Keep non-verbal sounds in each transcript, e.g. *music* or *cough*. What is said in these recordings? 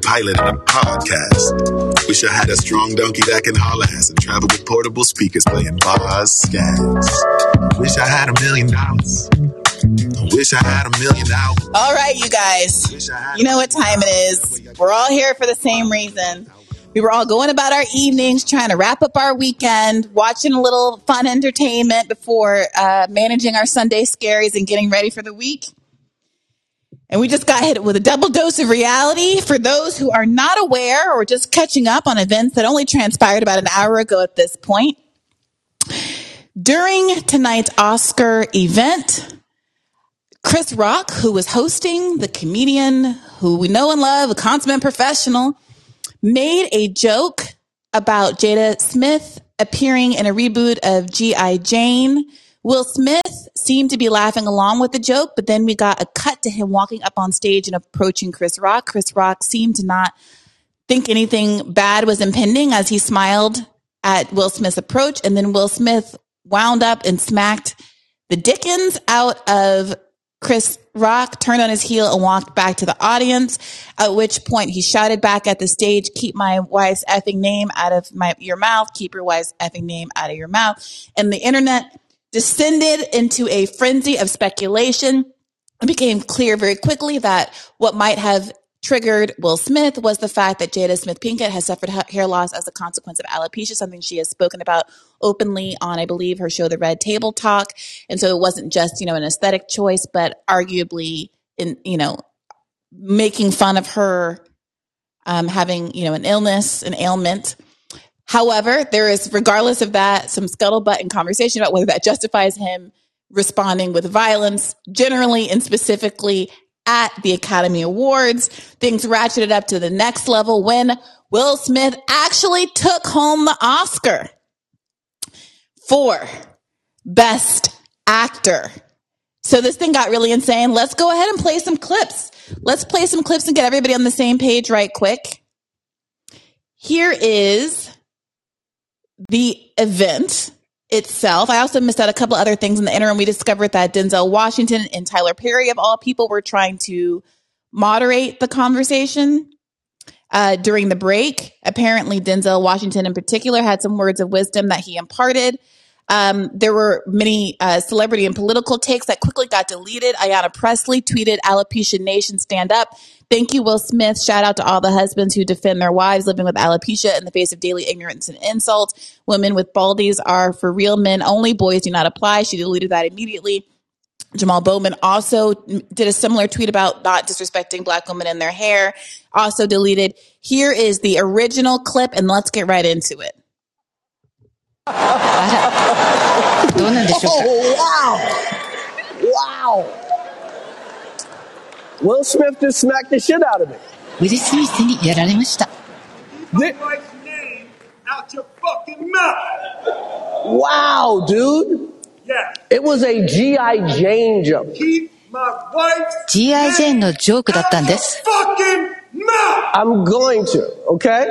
Wish I had a pilot and a podcast. Wish I had a strong donkey that can haul ass and travel with portable speakers playing bars, scans. Wish I had a million dollars. Wish I had a million dollars. All right, you guys. You know what time it is. We're all here for the same reason. We were all going about our evenings, trying to wrap up our weekend, watching a little fun entertainment before uh, managing our Sunday scaries and getting ready for the week. And we just got hit with a double dose of reality for those who are not aware or just catching up on events that only transpired about an hour ago at this point. During tonight's Oscar event, Chris Rock, who was hosting, the comedian who we know and love, a consummate professional, made a joke about Jada Smith appearing in a reboot of G.I. Jane. Will Smith seemed to be laughing along with the joke, but then we got a cut to him walking up on stage and approaching Chris Rock. Chris Rock seemed to not think anything bad was impending as he smiled at Will Smith's approach. And then Will Smith wound up and smacked the Dickens out of Chris Rock turned on his heel and walked back to the audience, at which point he shouted back at the stage, keep my wife's effing name out of my, your mouth, keep your wife's effing name out of your mouth. And the internet descended into a frenzy of speculation. It became clear very quickly that what might have triggered Will Smith was the fact that Jada Smith Pinkett has suffered hair loss as a consequence of alopecia, something she has spoken about openly on, I believe, her show, The Red Table Talk. And so it wasn't just, you know, an aesthetic choice, but arguably in, you know, making fun of her um, having, you know, an illness, an ailment. However, there is, regardless of that, some scuttlebutt and conversation about whether that justifies him responding with violence generally and specifically at the Academy Awards. Things ratcheted up to the next level when Will Smith actually took home the Oscar for Best Actor. So this thing got really insane. Let's go ahead and play some clips. Let's play some clips and get everybody on the same page right quick. Here is the event itself. I also missed out a couple other things in the interim. We discovered that Denzel Washington and Tyler Perry, of all people, were trying to moderate the conversation uh, during the break. Apparently, Denzel Washington, in particular, had some words of wisdom that he imparted. Um, there were many uh, celebrity and political takes that quickly got deleted. Ayanna Pressley tweeted, Alopecia Nation, stand up. Thank you, Will Smith. Shout out to all the husbands who defend their wives living with alopecia in the face of daily ignorance and insult. Women with baldies are for real men only. Boys do not apply. She deleted that immediately. Jamal Bowman also did a similar tweet about not disrespecting black women in their hair. Also deleted. Here is the original clip and let's get right into it. どうなんでしょうか Oh, wow. Wow. Will Smith just smacked the shit out of me. ウィル・スミスにやられました。 Thi- wife's name out your fucking mouth. Wow, dude. Yeah. It was a G.I. Jane joke. Keep my wife's G.I. ジェーンの name ジョークだったん out で your す。 fucking mouth. I'm going to, okay?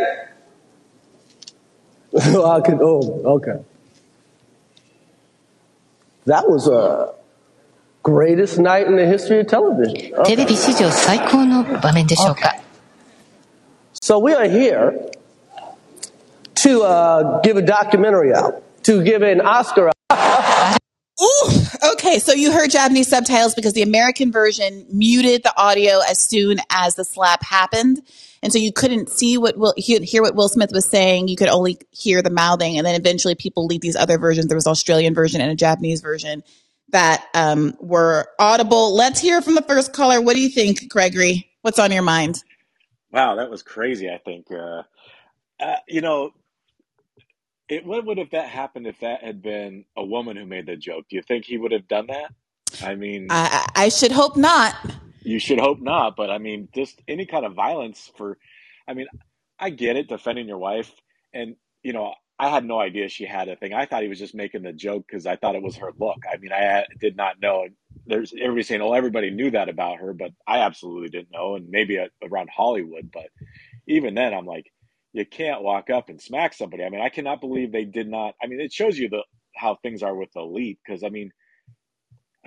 *laughs* I could, oh, okay. That was a greatest night in the history of television. テレ Okay. ビ史上最高の場面でしょうか。 So we are here to uh, give a documentary out, to give an Oscar out. *laughs* Ooh, okay. So you heard Japanese subtitles because the American version muted the audio as soon as the slap happened. And so you couldn't see what Will, hear, what Will Smith was saying. You could only hear the mouthing. And then eventually people leaked these other versions. There was Australian version and a Japanese version that um, were audible. Let's hear from the first caller. What do you think, Gregory? What's on your mind? Wow, that was crazy. I think, uh, uh, you know, it, what would have that happened if that had been a woman who made the joke? Do you think he would have done that? I mean, I I should hope not. You should hope not, but I mean, just any kind of violence for, I mean, I get it, defending your wife, and you know, I had no idea she had a thing. I thought he was just making the joke because I thought it was her look. I mean, I did not know. There's everybody saying, "Oh, everybody knew that about her," but I absolutely didn't know, and maybe a, around Hollywood, but even then, I'm like, you can't walk up and smack somebody. I mean, I cannot believe they did not. I mean, it shows you the how things are with the elite because I mean,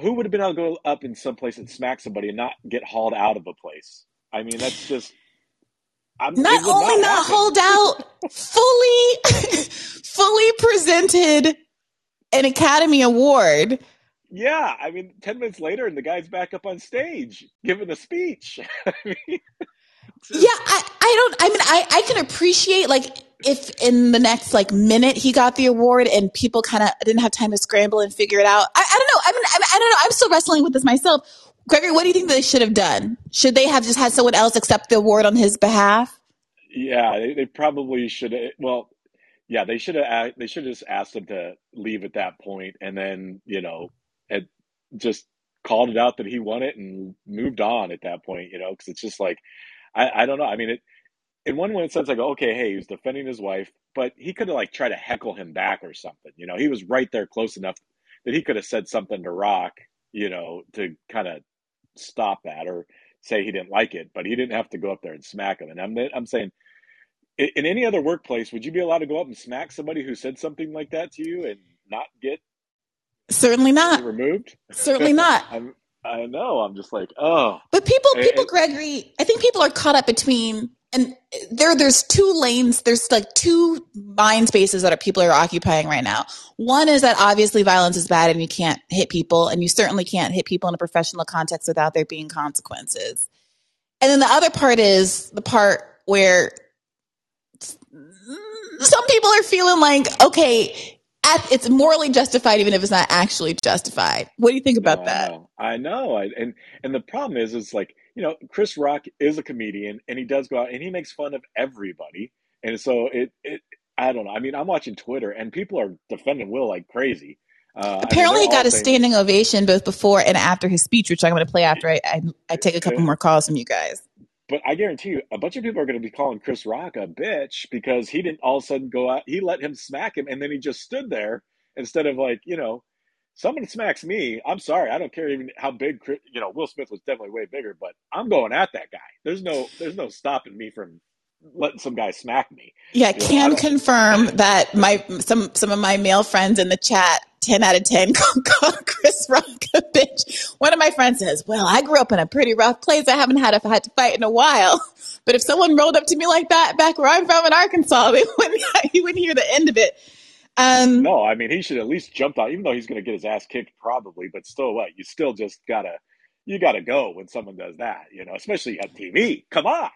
who would have been able to go up in some place and smack somebody and not get hauled out of a place? I mean, that's just. I'm, not only not, happen. hold out, fully, *laughs* fully presented an Academy Award. Yeah, I mean, ten minutes later, and the guy's back up on stage giving a speech. *laughs* I mean, just- Yeah, I, I don't. I mean, I, I can appreciate like if in the next like minute he got the award and people kind of didn't have time to scramble and figure it out. I, I don't know. I mean, I, I don't know. I'm still wrestling with this myself. Gregory, what do you think they should have done? Should they have just had someone else accept the award on his behalf? Yeah, they, they probably should. Well, yeah, they should have. They should have just asked him to leave at that point, and then you know, had just called it out that he won it and moved on at that point. You know, because it's just like, I, I don't know. I mean, it in one way, it sounds like okay, hey, he was defending his wife, but he could have like tried to heckle him back or something. You know, he was right there close enough that he could have said something to Rock, you know, to kind of stop that or say he didn't like it, but he didn't have to go up there and smack him. And I'm I'm saying in, in any other workplace, would you be allowed to go up and smack somebody who said something like that to you and not get Certainly not. removed? Certainly *laughs* not. I'm, I know. I'm just like, oh, But people, And- people, and- Gregory, I think people are caught up between, and there, there's two lanes. There's like two mind spaces that are people are occupying right now. One is that obviously violence is bad, and you can't hit people, and you certainly can't hit people in a professional context without there being consequences. And then the other part is the part where some people are feeling like, okay, it's morally justified, even if it's not actually justified. What do you think about No, that? I know. I and and the problem is, is like you know, Chris Rock is a comedian, and he does go out and he makes fun of everybody, and so it it I don't know. I mean, I'm watching Twitter, and people are defending Will like crazy. Uh, I mean, Apparently, he got a saying- standing ovation both before and after his speech, which I'm going to play after I, I, I take a couple more calls from you guys. But I guarantee you, a bunch of people are going to be calling Chris Rock a bitch because he didn't all of a sudden go out. He let him smack him, and then he just stood there instead of like, you know, someone smacks me. I'm sorry, I don't care even how big. Chris- You know, Will Smith was definitely way bigger, but I'm going at that guy. There's no, there's no stopping me from letting some guy smack me. Yeah, Yeah, I can confirm that my some some of my male friends in the chat, ten out of ten, *laughs* call, call Chris Rock a bitch. One of my friends says, "Well, I grew up in a pretty rough place. I haven't had a, had to fight in a while, *laughs* but if someone rolled up to me like that back where I'm from in Arkansas, *laughs* they wouldn't you wouldn't hear the end of it." Um, No, I mean he should at least jump out, even though he's going to get his ass kicked probably. But still, what you still just gotta you gotta go when someone does that, you know, especially on TV. Come on.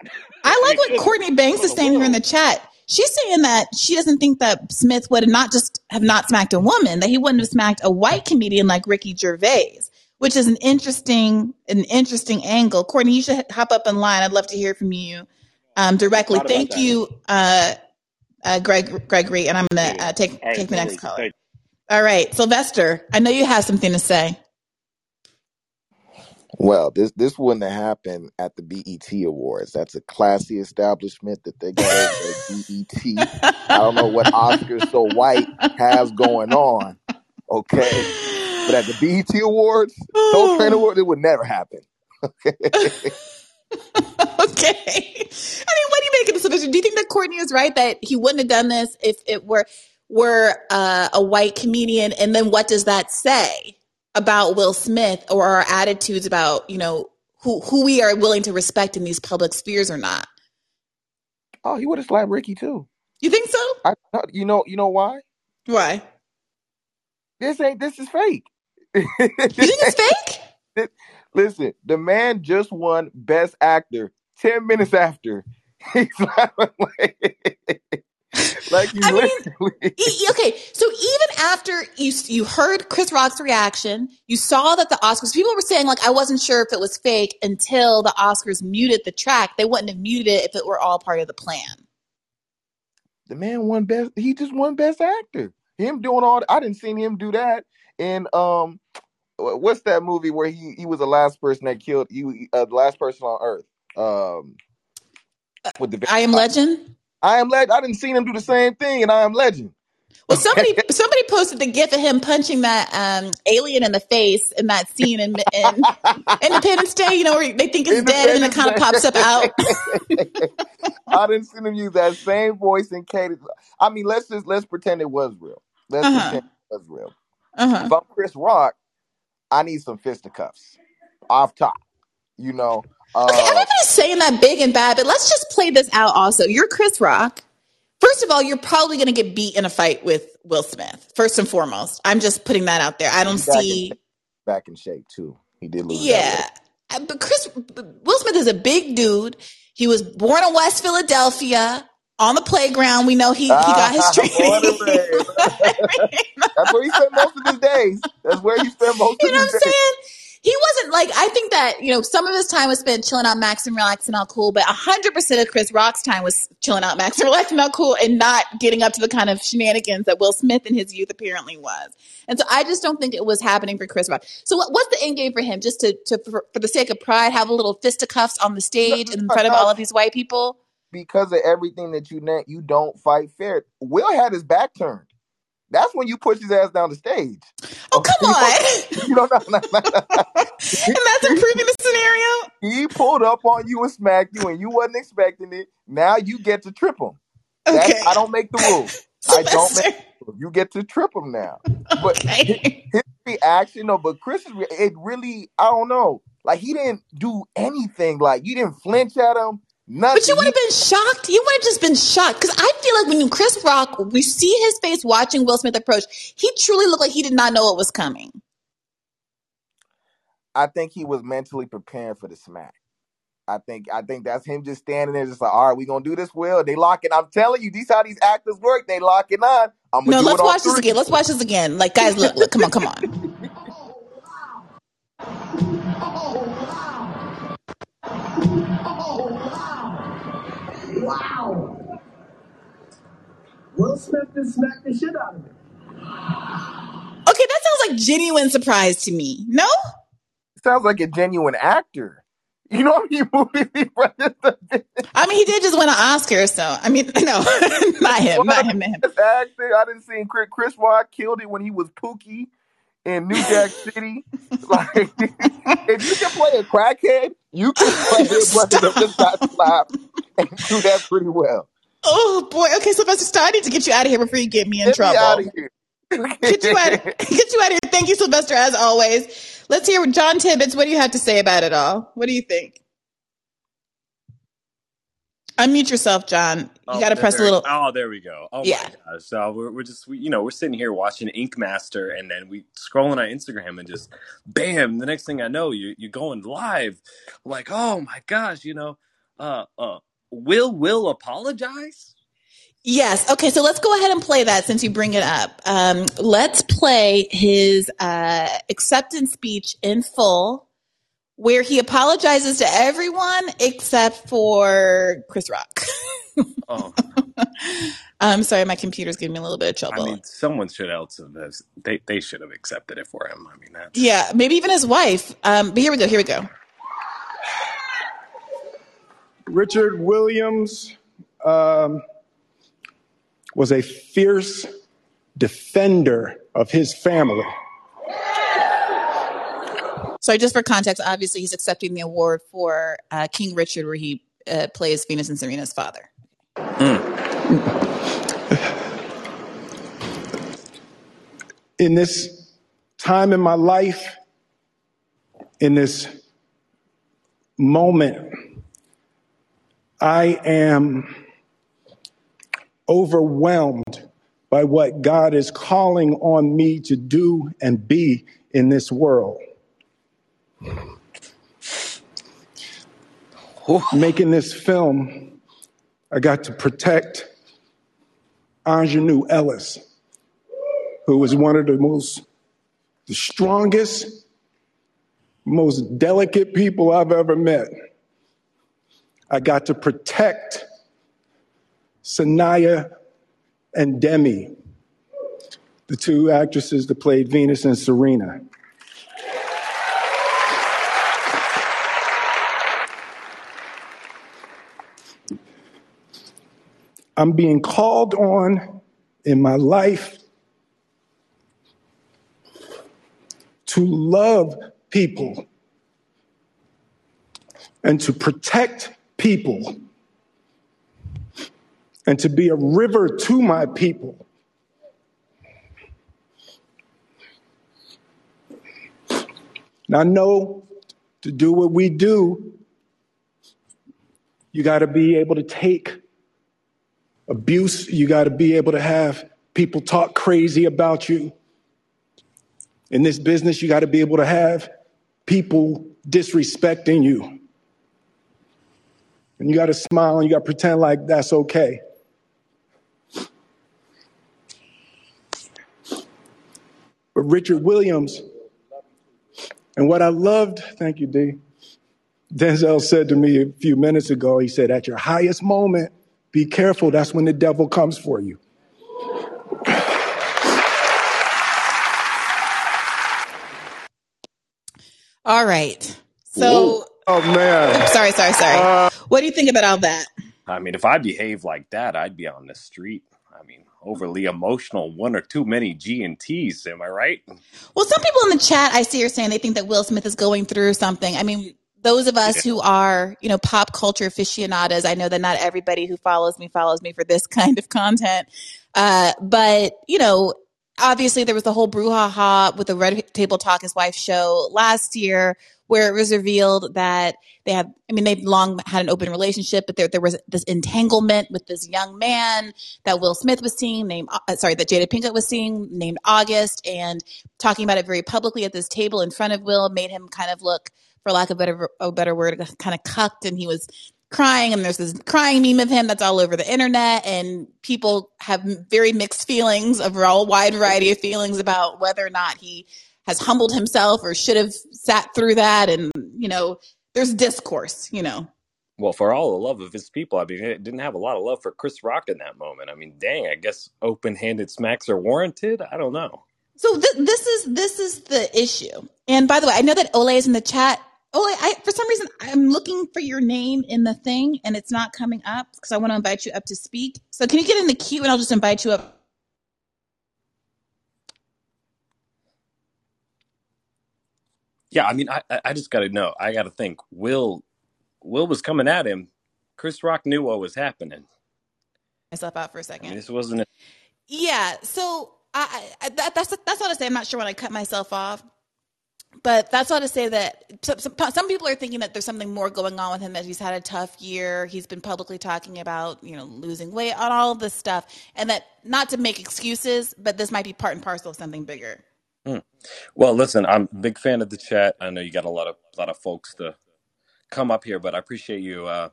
I *laughs* like what Courtney Banks is saying here in the chat. She's saying that she doesn't think that Smith would not just have not smacked a woman, that he wouldn't have smacked a white comedian like Ricky Gervais, which is an interesting, an interesting angle. Courtney, you should hop up in line. I'd love to hear from you um, directly. Thank you, uh, uh, Greg, Gregory, and I'm gonna uh, take All right, take the next worries. caller. Thank- All right, Sylvester, I know you have something to say. Well, this this wouldn't have happened at the BET Awards. That's a classy establishment that they got over at BET. I don't know what Oscar So White has going on. Okay, but at the BET Awards, Soul Train *sighs* Awards, it would never happen. *laughs* *laughs* Okay. I mean, what do you make of this submission? Do you think that Courtney is right that he wouldn't have done this if it were were uh, a white comedian? And then what does that say about Will Smith or our attitudes about you know who who we are willing to respect in these public spheres or not? Oh, he would have slapped Ricky too. You think so? I, you know, you know why? Why? This ain't. This is fake. You think it's *laughs* fake? Listen, the man just won Best Actor ten minutes after. *laughs* He's like, *laughs* like he I mean. E- okay, so even after you you heard Chris Rock's reaction, you saw that the Oscars people were saying like I wasn't sure if it was fake until the Oscars muted the track. They wouldn't have muted it if it were all part of the plan. the man won best. He just won Best Actor. Him doing all. I didn't see him do that in um, what's that movie where he he was the last person that killed you, uh, the last person on Earth. Um, with the I am Legend. I am Legend. I didn't see him do the same thing in I am Legend. Well, somebody *laughs* somebody posted the gif of him punching that um, alien in the face in that scene in, in *laughs* Independence Day. You know where they think it's dead and it kind of pops up out. *laughs* I didn't see him use that same voice in Katie. I mean, let's just let's pretend it was real. Let's Uh-huh. pretend it was real. Uh-huh. If I'm Chris Rock, I need some fisticuffs off top. You know, Okay, uh, everybody's saying that big and bad, but let's just play this out also. You're Chris Rock. First of all, you're probably going to get beat in a fight with Will Smith. First and foremost, I'm just putting that out there. I don't back in see. back in shape too. He did lose Yeah. Uh, but Chris Will Smith is a big dude. He was born in West Philadelphia on the playground. We know he he got his Ah, *laughs* training. and. *laughs* That's where he spent most of his days. That's where he spent most You of his days. You know what I'm saying? He wasn't like I think that you know some of his time was spent chilling out, maxing, relaxing, all cool. But hundred percent of Chris Rock's time was chilling out, maxing, relaxing, all cool, and not getting up to the kind of shenanigans that Will Smith in his youth apparently was. And so I just don't think it was happening for Chris Rock. So what, what's the end game for him? Just to, to for, for the sake of pride, have a little fisticuffs on the stage in front of all of these white people? Because of everything that you know, you don't fight fair. Will had his back turned. That's when you push his ass down the stage. Oh come on! *laughs* you know, *laughs* *laughs* no, no, no, no. and that's improving the scenario. he pulled up on you and smacked you, and you wasn't expecting it. Now you get to trip him. That's Okay, I don't make the rules. I don't make Sylvester. the rules. You get to trip him now. But his, Okay. his reaction, no, but Chris's, re- it really, I don't know. Like he didn't do anything. Like you didn't flinch at him. But you would have been shocked. You would have just been shocked because I feel like when you Chris Rock, we see his face watching Will Smith approach. He truly looked like he did not know what was coming. I think he was mentally preparing for the smack. I think I think that's him just standing there, just like, all right, we gonna do this. Will they locking? I'm telling you, these how these actors work. They locking on. I'm gonna No, do let's it watch this again. Let's watch this again. Like, guys, look, look, come on, come on. *laughs* Oh, wow. Wow. Will Smith just smacked the shit out of me. Okay, that sounds like genuine surprise to me. No? Sounds like a genuine actor. You know how many *laughs* movies he running? I mean, he did just win an Oscar, so I mean, *laughs* no, not him, One not him, not him. the best actor I didn't see Chris, Chris Rock killed it when he was Pookie in New Jack *laughs* City. Like, if you can play a crackhead, you can play a brother that just got slapped and do that pretty well. Oh boy. Okay, Sylvester Stallone, I need to get you out of here before you get me in Get me out trouble. of here. *laughs* Get you out. Get you out of here. Thank you, Sylvester, as always. Let's hear John Tibbetts. What do you have to say about it all? What do you think? Unmute yourself, John. You Oh, got to press a little. oh, there we go. Oh Yeah. my gosh! So we're, we're just, we, you know, we're sitting here watching Ink Master, and then we scrolling on Instagram, and just, bam! The next thing I know, you you're going live. I'm like, oh my gosh, you know, uh, uh, will will apologize? Yes. Okay. So let's go ahead and play that since you bring it up. Um, let's play his uh, acceptance speech in full, where he apologizes to everyone except for Chris Rock. Oh, *laughs* I'm sorry, my computer's giving me a little bit of trouble. I trouble. mean, someone should else have they they should have accepted it for him. I mean, that's yeah, maybe even his wife. Um, but here we go. Here we go. Richard Williams um, was a fierce defender of his family. So, just for context, obviously he's accepting the award for uh, King Richard, where he uh, plays Venus and Serena's father. In this time in my life, in this moment, I am overwhelmed by what God is calling on me to do and be in this world. Making this film, I got to protect Aunjanue Ellis, who was one of the most, the strongest, most delicate people I've ever met. I got to protect Saniyya and Demi, the two actresses that played Venus and Serena. I'm being called on in my life to love people and to protect people and to be a river to my people. And I know to do what we do, you got to be able to take abuse. You got to be able to have people talk crazy about you. In this business, you got to be able to have people disrespecting you. And you got to smile and you got to pretend like that's okay. But Richard Williams, and what I loved, thank you, D. Denzel said to me a few minutes ago, he said, at your highest moment, be careful. That's when the devil comes for you. All right. So, Oh, man. sorry, sorry, sorry. Uh, what do you think about all that? I mean, if I behaved like that, I'd be on the street. I mean, overly emotional, one or too many G and T's. Am I right? Well, some people in the chat I see are saying they think that Will Smith is going through something. I mean, those of us Yeah. who are, you know, pop culture aficionados, I know that not everybody who follows me follows me for this *laughs* kind of content. Uh, but, you know, obviously there was the whole brouhaha with the Red Table Talk, his wife's show last year, where it was revealed that they have, I mean, they've long had an open relationship, but there, there was this entanglement with this young man that Will Smith was seeing, named, uh, sorry, that Jada Pinkett was seeing, named August, and talking about it very publicly at this table in front of Will made him kind of look, for lack of better, a better word, kind of cucked, and he was crying and there's this crying meme of him that's all over the internet and people have very mixed feelings of a wide variety of feelings about whether or not he has humbled himself or should have sat through that and you know there's discourse you know Well, for all the love of his people, I mean, he didn't have a lot of love for Chris Rock in that moment. I mean, dang, I guess open-handed smacks are warranted. I don't know. so th- this is this is the issue and by the way i know that ole is in the chat Oh, ole I, for some reason i'm looking for your name in the thing and it's not coming up because i want to invite you up to speak so can you get in the queue and i'll just invite you up Yeah, I mean, I I- I just got to know. I got to think. Will Will was coming at him. Chris Rock knew what was happening. myself out for a second mean, this wasn't. A, Yeah, so I, I that, that's that's all I say. I'm not sure when I cut myself off, but that's all to say that some, some, some people are thinking that there's something more going on with him. That he's had a tough year. He's been publicly talking about you know losing weight on all of this stuff, and that not to make excuses, but this might be part and parcel of something bigger. Hmm. Well, listen, I'm a big fan of the chat. I know you got a lot of lot of folks to come up here, but I appreciate you uh,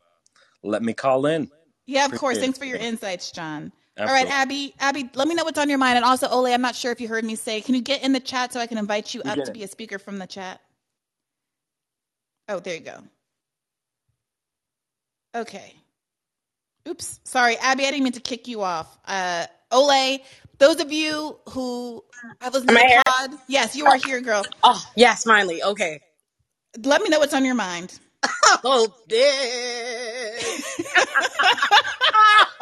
let me call in. Yeah, of course. Thanks for your insights, John. All right. Abby. Abby, let me know what's on your mind. And also, Ole, I'm not sure if you heard me say, can you get in the chat so I can invite you You up to it. be a speaker from the chat? Oh, there you go. Okay. Oops. Sorry, Abby, I didn't mean to kick you off. Uh, Ole, those of you who have listened Am to the pod, yes, you are here, girl. Oh, yes, finally. Okay. Let me know what's on your mind. *laughs* Oh, bitch. *laughs*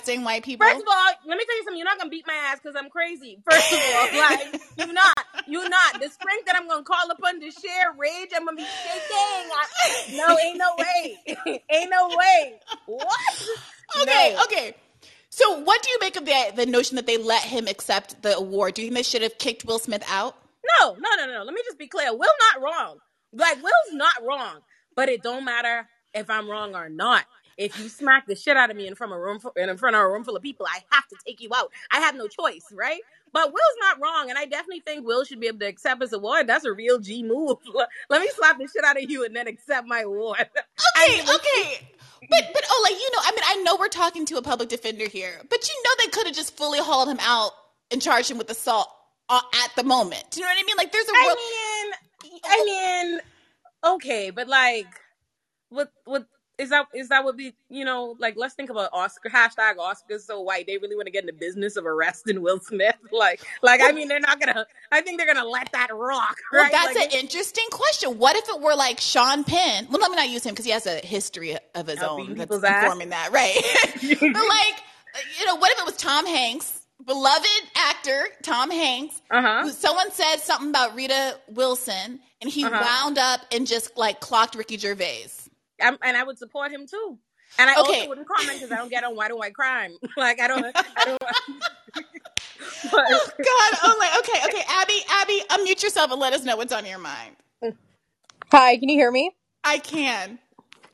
of those exact same white people? First of all, let me tell you something. You're not gonna beat my ass because I'm crazy. First of all, *laughs* like you're not, you're not. The strength that I'm gonna call upon to share rage, I'm gonna be shaking. I, no, ain't no way, *laughs* ain't no way. What? Okay, No. okay. So, what do you make of the the notion that they let him accept the award? Do you think they should have kicked Will Smith out? No, no, no, no. Let me just be clear. Will's not wrong. Like Will's not wrong, but it don't matter if I'm wrong or not. If you smack the shit out of me in front of a room fu- in front of a room full of people, I have to take you out. I have no choice, right? But Will's not wrong, and I definitely think Will should be able to accept his award. That's a real G move. *laughs* Let me slap the shit out of you and then accept my award. *laughs* Okay, okay. But but oh, like you know, I mean, I know we're talking to a public defender here, but you know they could have just fully hauled him out and charged him with assault uh, at the moment. Do you know what I mean? Like there's a real. I mean, I mean, okay, but like, with what is that? Is that what we you know? Like, let's think about Oscar hashtag Oscars so white. They really want to get in the business of arresting Will Smith. *laughs* Like, like I mean, they're not gonna. I think they're gonna let that rock. Well, that's Like, an interesting question. What if it were like Sean Penn? Well, let me not use him because he has a history of his own that's people's ass? informing that, right? *laughs* but like, you know, what if it was Tom Hanks, beloved actor Tom Hanks? Uh-huh. who- Someone said something about Rita Wilson, and he Uh-huh. wound up and just like clocked Ricky Gervais. I'm, and I would support him too. And I Okay. also wouldn't comment because I don't get on white on white crime. *laughs* like I don't. I don't. *laughs* Oh, but, God, oh my, okay, okay, Abby, Abby, unmute yourself and let us know what's on your mind. Hi, can you hear me? I can.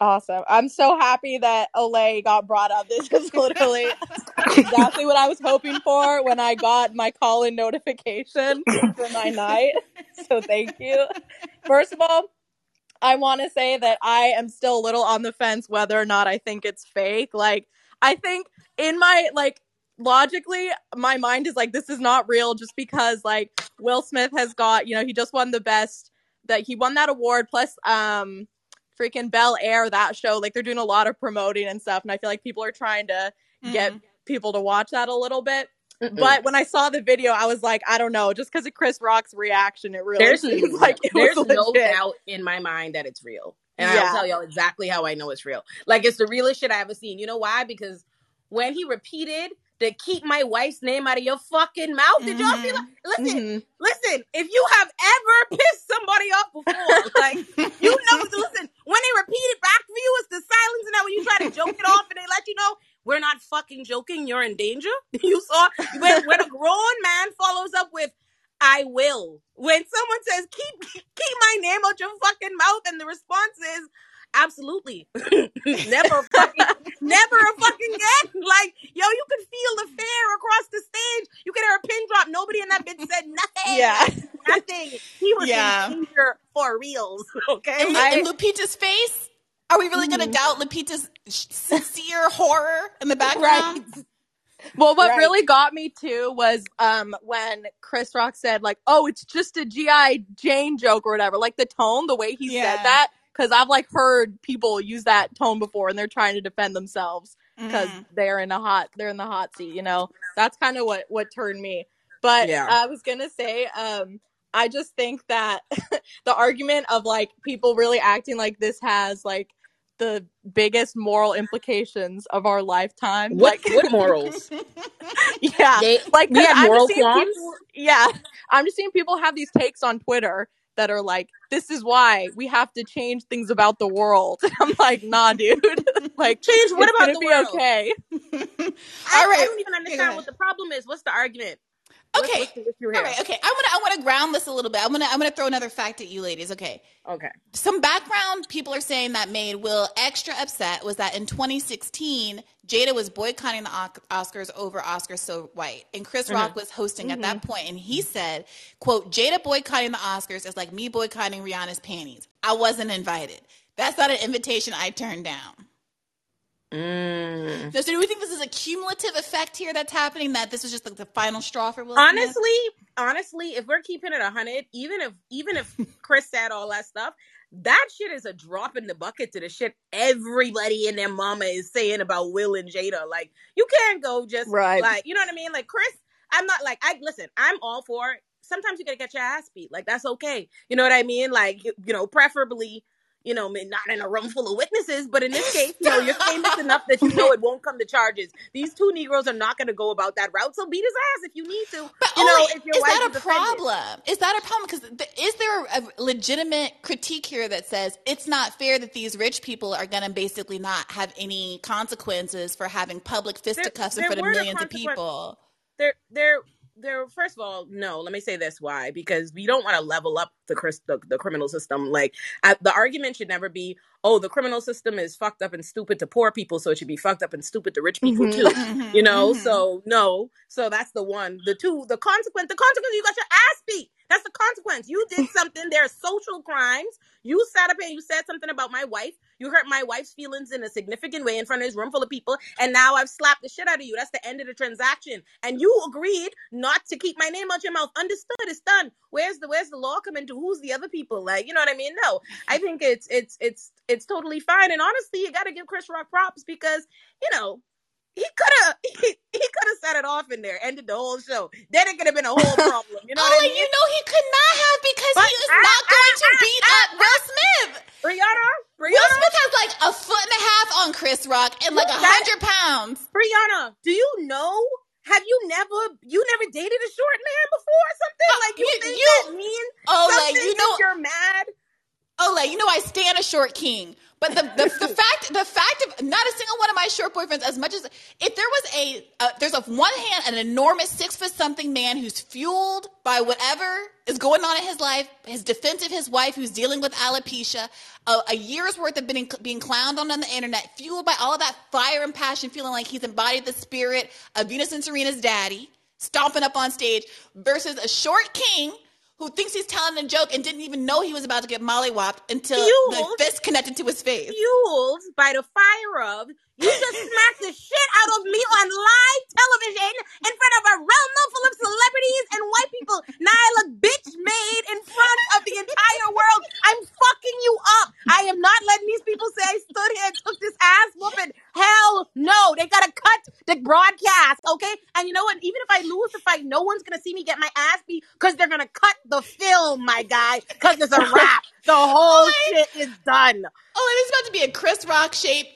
Awesome. I'm so happy that Ole got brought up. *laughs* This is literally exactly what I was hoping for when I got my call in notification for my night. So thank you. First of all, I want to say that I am still a little on the fence whether or not I think it's fake. Like, I think in my, like, logically, my mind is like, this is not real just because, like, Will Smith has got, you know, he just won the best, that he won that award, plus, um, freaking Bel Air, that show. Like, they're doing a lot of promoting and stuff. And I feel like people are trying to get Mhm. people to watch that a little bit. But when I saw the video, I was like, I don't know, just because of Chris Rock's reaction, it really there's *laughs* seems like it there's no doubt in my mind that it's real, and Yeah. I'll tell y'all exactly how I know it's real. Like it's the realest shit I ever seen. You know why? Because when he repeated to keep my wife's name out of your fucking mouth, did y'all see? Like, listen, Mhm. listen. If you have ever *laughs* pissed somebody off before, like you know, *laughs* listen. When they repeat it back for you, it's the silence, and that when you try to joke it off, and they let you know we're not fucking joking. You're in danger. *laughs* You saw when when a grown man follows up with. I will. When someone says keep keep my name out your fucking mouth, and the response is absolutely, *laughs* never fucking, never a fucking again. *laughs* Like yo, you could feel the fear across the stage. You could hear a pin drop. Nobody in that bitch said nothing. Yeah. nothing. He was Yeah. in danger for reals. Okay, And, Lu- and Lupita's face? Are we really going to doubt Lupita's sincere *laughs* horror in the background? Well, what Right. really got me too was um when Chris Rock said like, "Oh, it's just a GI Jane joke or whatever." Like the tone, the way he Yeah. said that, because I've like heard people use that tone before, and they're trying to defend themselves because Mhm. they're in a hot, they're in the hot seat. You know, that's kind of what what turned me. But Yeah. I was gonna say, um, I just think that *laughs* the argument of like people really acting like this has like the biggest moral implications of our lifetime. what Like, what *laughs* morals? *laughs* yeah, They, like we had moral just people, yeah, I'm just seeing people have these takes on Twitter that are like, "This is why we have to change things about the world." *laughs* I'm like, "Nah, dude. like, Change what it's about gonna the be world? okay." I, All right. I don't even understand what the problem is. What's the argument? Okay. the issue All right. Okay. I want to. I want to ground this a little bit. I'm gonna. I'm gonna throw another fact at you, ladies. Okay. Okay. Some background people are saying that made Will extra upset was that in 2016, Jada was boycotting the Oscars over Oscar So White, and Chris Rock was hosting at that point, and he said, "quote Jada boycotting the Oscars is like me boycotting Rihanna's panties. I wasn't invited. That's not an invitation I turned down." Mm. So, so do we think this is a cumulative effect here that's happening? That this was just like the final straw for Will Smith? honestly, honestly, if we're keeping it hundred, even if even if *laughs* Chris said all that stuff, that shit is a drop in the bucket to the shit everybody and their mama is saying about Will and Jada. Like you can't go just Right. like you know what I mean. Like Chris, I'm not like I listen. I'm all for. it. Sometimes you gotta get your ass beat. Like that's okay. You know what I mean? Like you know, preferably. You know, not in a room full of witnesses, but in this case, you know, you're famous enough that you know *laughs* it won't come to charges. These two Negroes are not going to go about that route, so beat his ass if you need to. But you know, Oli, if your is that a problem? Is that a problem? Because th- is there a legitimate critique here that says it's not fair that these rich people are going to basically not have any consequences for having public fisticuffs in there front of millions of people? There, there, there first of all no let me say this why? Because we don't want to level up the, the the criminal system like the argument should never be oh the criminal system is fucked up and stupid to poor people so it should be fucked up and stupid to rich people Mhm. too *laughs* Mhm, you know? Mhm. so no. So that's the one. The two the consequence the consequence you got your ass beat that's the consequence. You did something. There are social crimes. You sat up and you said something about my wife. You hurt my wife's feelings in a significant way in front of this room full of people and now i've slapped the shit out of you. That's the end of the transaction. And you agreed not to keep my name out your mouth. Understood. It's done. Where's the where's the law come into who's the other people? Like you know what i mean? No. I think it's it's it's it's totally fine. And honestly you got to give chris rock props because you know he could have he, he could have set it off in there, ended the whole show. Then it could have been a whole problem. You know oh, what I mean? you know he could not have because But he is I- not going to I- *laughs* beat I- up Will Smith. Brianna, Will Smith has like a foot and a half on Chris Rock and like a hundred pounds. Brianna, do you know? Have you never you never dated a short man before or something? Uh, like you, you- think you- that mean Oh, something like you know, you're mad? Ole, you know I stand a short king. But the, the, the *laughs* fact the fact of not a single one of my short boyfriends, as much as if there was a uh, there's a one hand an enormous six foot something man who's fueled by whatever is going on in his life, his defense of his wife who's dealing with alopecia, a, a year's worth of being being clowned on on the internet, fueled by all of that fire and passion, feeling like he's embodied the spirit of Venus and Serena's daddy, stomping up on stage, versus a short king who thinks he's telling a joke and didn't even know he was about to get mollywopped until the fist connected to his face. Fueled by the fire of you just *laughs* smacked the shit out of me on live television in front of a realm full of celebrities and white people. Now I look bitch made in front of the entire world. I'm fucking you up. I am not letting these people say I stood here and took this ass whooping. Hell no. They gotta cut the broadcast, okay? And you know what? Even if I lose the fight, no one's gonna see me get my ass beat because they're gonna cut the film, my guy, because it's a wrap. The whole shit is done. Oh, it is about to be a Chris Rock shape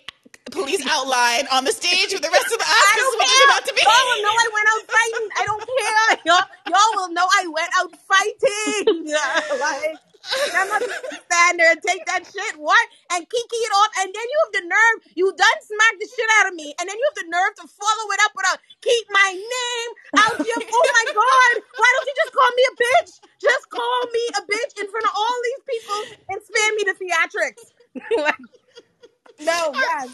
police outline on the stage with the rest of the *laughs* I don't is what care. about to be. Y'all will know I went out fighting. I don't care. *laughs* Y'all, y'all will know I went out fighting. *laughs* like, Not gonna stand there and take that shit. What? And kiki it off. And then you have the nerve. You done smack the shit out of me. And then you have the nerve to follow it up with a keep my name out of your. Oh my God. Why don't you just call me a bitch? Just call me a bitch in front of all these people and spare me the theatrics. *laughs* no, yes.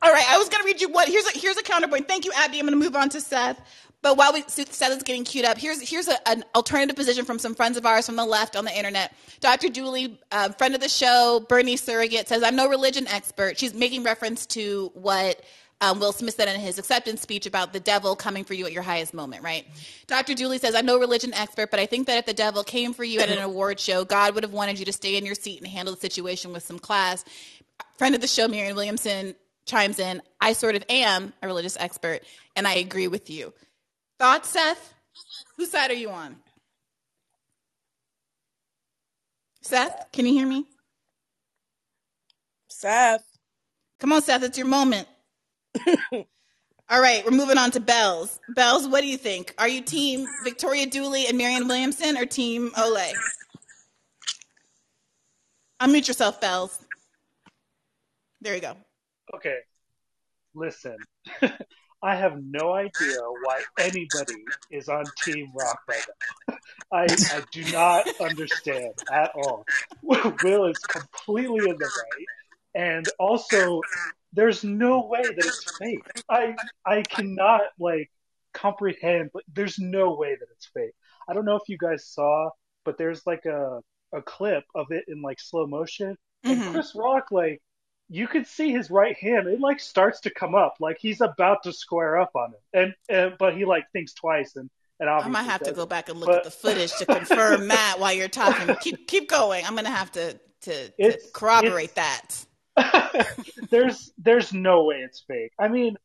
All right, I was to read you what Here's a here's a counterpoint. Thank you, Abby. I'm to move on to Seth. But while we Seth is getting queued up, here's here's a, an alternative position from some friends of ours from the left on the internet. Dr. Julie, uh, friend of the show, Bernie Surrogate says, "I'm no religion expert." She's making reference to what um, Will Smith said in his acceptance speech about the devil coming for you at your highest moment, right? Dr. Julie says, I'm no religion expert, but I think that if the devil came for you at an award show, God would have wanted you to stay in your seat and handle the situation with some class. Friend of the show, Marianne Williamson, chimes in, I sort of am a religious expert, and I agree with you. Thoughts, Seth? Whose side are you on? Seth, can you hear me? Seth. Come on, Seth, it's your moment. *laughs* All right, we're moving on to Bells. Bells, what do you think? Are you team Victoria Dooley and Marianne Williamson or team Ole? Unmute yourself, Bells. There you go. Okay, listen. *laughs* I have no idea why anybody is on Team Rock right now. *laughs* I, I do not understand at all. *laughs* Will is completely in the right, and also there's no way that it's fake. I I cannot like comprehend. But there's no way that it's fake. I don't know if you guys saw, but there's like a a clip of it in like slow motion, and Mhm. Chris Rock like you could see his right hand it like starts to come up like he's about to square up on it and, and but he like thinks twice and and I obviously might have to go back and look But- at the footage to confirm that while you're talking. Keep keep going. I'm gonna have to to, to corroborate it's- that. *laughs* there's there's no way it's fake. I mean,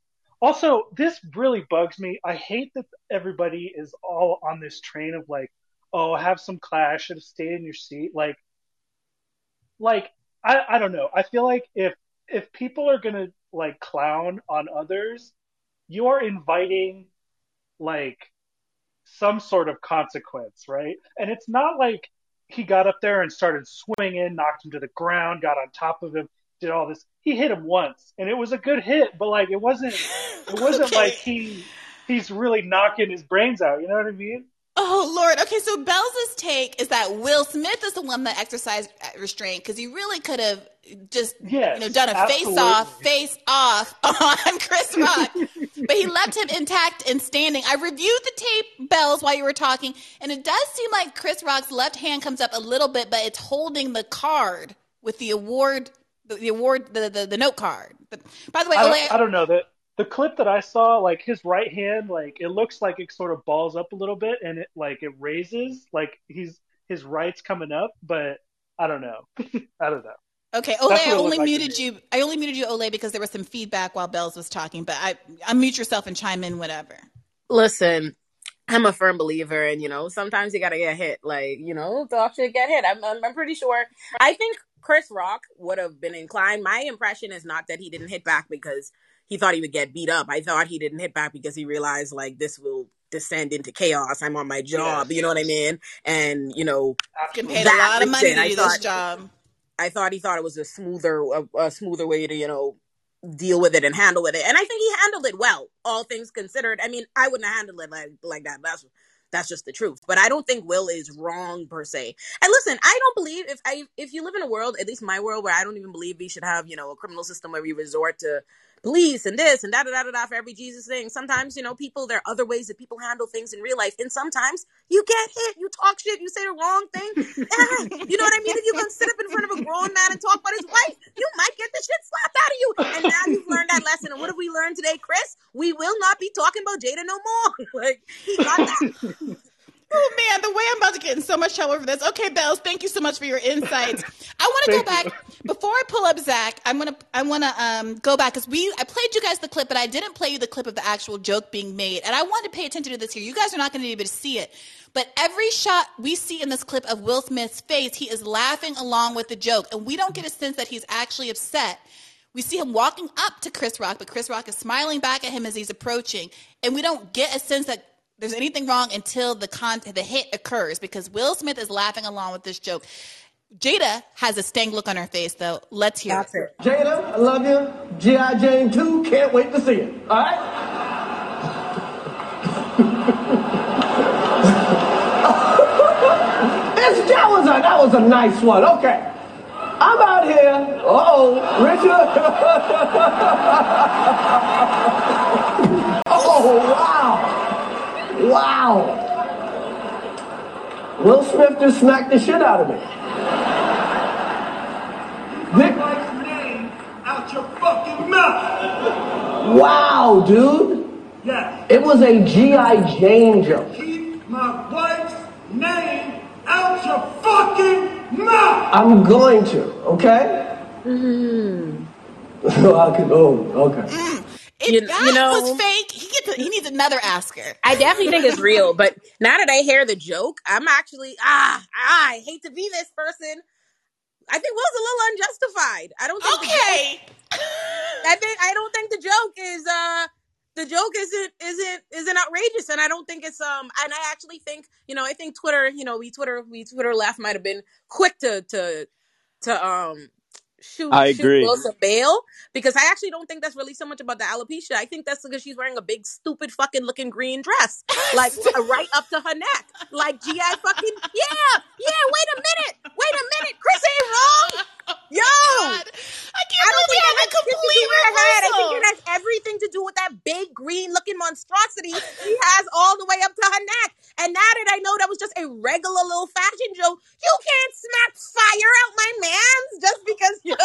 also this really bugs me. I hate that everybody is all on this train of like, oh, have some class, should have stayed in your seat. Like, like I I don't know. I feel like if if people are gonna like clown on others, you are inviting like some sort of consequence, right? And it's not like he got up there and started swinging, knocked him to the ground, got on top of him, did all this. He hit him once, and it was a good hit, but like it wasn't, it wasn't *laughs* Okay. like he, he's really knocking his brains out. You know what I mean? Oh Lord. Okay, so Bells' take is that Will Smith is the one that exercised restraint because he really could have just Yes, you know done a face off, face off *laughs* on Chris Rock, but he left him intact and standing. I reviewed the tape, Bells, while you were talking, and it does seem like Chris Rock's left hand comes up a little bit, but it's holding the card with the award, the, award, the, the the note card. But by the way, I don't, I don't know that the clip that I saw, like his right hand, like it looks like it sort of balls up a little bit, and it like it raises, like he's his right's coming up, but I don't know. *laughs* I don't know. Okay, Ole, I only like muted you. I only muted you, Ole, because there was some feedback while Bells was talking. But I, unmute yourself and chime in, whatever. Listen, I'm a firm believer, and you know, sometimes you gotta get hit. Like, you know, dog should get hit. I'm, I'm, I'm pretty sure. I think Chris Rock would have been inclined. My impression is not that he didn't hit back because he thought he would get beat up. I thought he didn't hit back because he realized like this will descend into chaos. I'm on my job. You know what I mean? And you know, Getting paid a lot of money reason, to I do this job. I thought he thought it was a smoother, a, a smoother way to, you know, deal with it and handle with it. And I think he handled it well, all things considered. I mean, I wouldn't have handled it like like that. That's that's just the truth. But I don't think Will is wrong per se. And listen, I don't believe if I if you live in a world, at least my world, where I don't even believe we should have, you know, a criminal system where we resort to police and this and da da da da da for every Jesus thing. Sometimes, you know, people there are other ways that people handle things in real life. And sometimes you get hit, you talk shit, you say the wrong thing. *laughs* *laughs* You know what I mean? If you can sit up in front of a grown man and talk about his wife, you might get the shit slapped out of you. And now you've learned that lesson. And what have we learned today, Chris? We will not be talking about Jada no more. *laughs* like he got that. Oh man, the way I'm about to get in so much trouble for this. Okay, Bells, thank you so much for your insights. *laughs* I want to go Thank you. back before I pull up Zach. I'm gonna I want to um, go back because we I played you guys the clip, but I didn't play you the clip of the actual joke being made, and I want to pay attention to this here. You guys are not going to be able to see it, but every shot we see in this clip of Will Smith's face, he is laughing along with the joke, and we don't get a sense that he's actually upset. We see him walking up to Chris Rock, but Chris Rock is smiling back at him as he's approaching, and we don't get a sense that there's anything wrong until the con- the hit occurs because Will Smith is laughing along with this joke. Jada has a stank look on her face, though. Let's hear That's it. it. Jada, I love you. G.I. Jane 2, can't wait to see it. All right? *laughs* It's- that was a that was a nice one. Okay. I'm out here. Uh-oh, Richard. *laughs* oh, wow. Wow. Will Smith just smacked the shit out of me. Nick, name out your fucking mouth. wow, dude. Yes. It was a G.I. Jane joke. Keep my wife's name out your fucking mouth. I'm going to, okay? Mm-hmm. *laughs* I could, oh, okay. Mm. If You- that you know- was fake, he gets a, he needs another Oscar. I definitely think it's real, but now that I hear the joke, I'm actually ah, I hate to be this person. I think Will's a little unjustified. I don't think Okay. joke, I think I don't think the joke is uh the joke isn't isn't isn't outrageous and I don't think it's um and I actually think, you know, I think Twitter, you know, we Twitter we Twitter left might have been quick to to to um shoot I shoot agree. Will some bail because I actually don't think that's really so much about the alopecia. I think that's because she's wearing a big stupid fucking looking green dress, *laughs* like uh, right up to her neck, like GI fucking yeah yeah. Wait a minute, wait a minute, Chris ain't wrong. Yo, *laughs* God. I can't I don't believe think we it have a has shit to complete head. I think it has everything to do with that big green looking monstrosity she has all the way up to her neck. And now that I know that was just a regular little fashion joke, you can't smack fire out my man's just because *laughs* you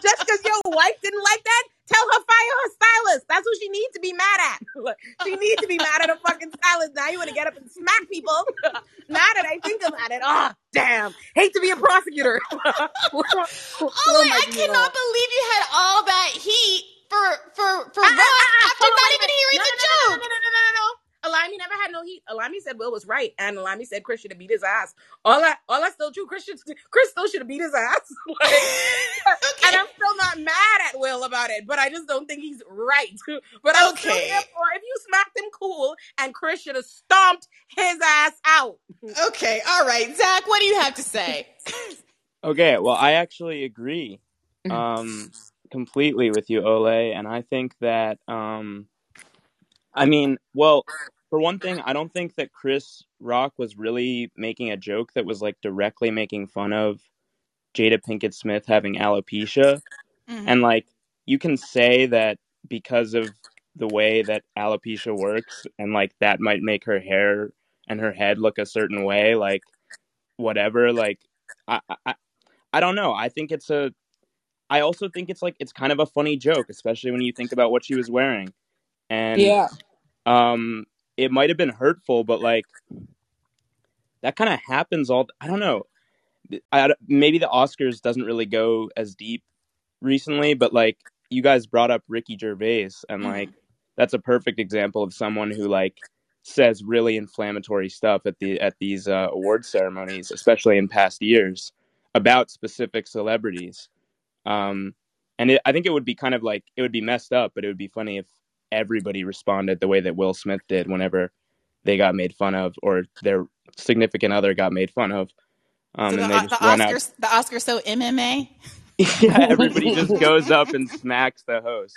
just because your wife didn't like that. Tell her fire her stylist. That's what she needs to be mad at. *laughs* she needs to be mad at her fucking stylist. Now you want to get up and smack people. *laughs* now that I think about it, oh damn, hate to be a prosecutor. *laughs* Ole, I cannot believe you had all that heat for for for Rock ah, ah, after not even hearing the joke. no, no, no, no, no, no. Alami never had no heat. Alami said Will was right, and Alami said Chris should have beat his ass. All that, all that's still true. Chris, should, Chris still should have beat his ass. *laughs* Like, *laughs* And I'm still not mad at Will about it, but I just don't think he's right. *laughs* But I'm still Okay. here for if you smacked him cool, and Chris should have stomped his ass out. Okay, all right, Zach, what do you have to say? Okay, well, I actually agree Mm-hmm. um, completely with you, Ole, and I think that um, I mean, well, for one thing, I don't think that Chris Rock was really making a joke that was like directly making fun of Jada Pinkett Smith having alopecia. Mm-hmm. And like you can say that because of the way that alopecia works and like that might make her hair and her head look a certain way, like whatever, like I I I don't know. I think it's a I also think it's like it's kind of a funny joke, especially when you think about what she was wearing. And Yeah. um it might have been hurtful, but like that kind of happens all I don't know. I, maybe the Oscars doesn't really go as deep recently, but like you guys brought up Ricky Gervais, and like that's a perfect example of someone who like says really inflammatory stuff at the at these uh, award ceremonies, especially in past years, about specific celebrities. Um, and it, I think it would be kind of like it would be messed up, but it would be funny if everybody responded the way that Will Smith did whenever they got made fun of or their significant other got made fun of. Um, so the, and they the just run out. The Oscars, so MMA. *laughs* yeah, everybody just *laughs* goes up and smacks the host.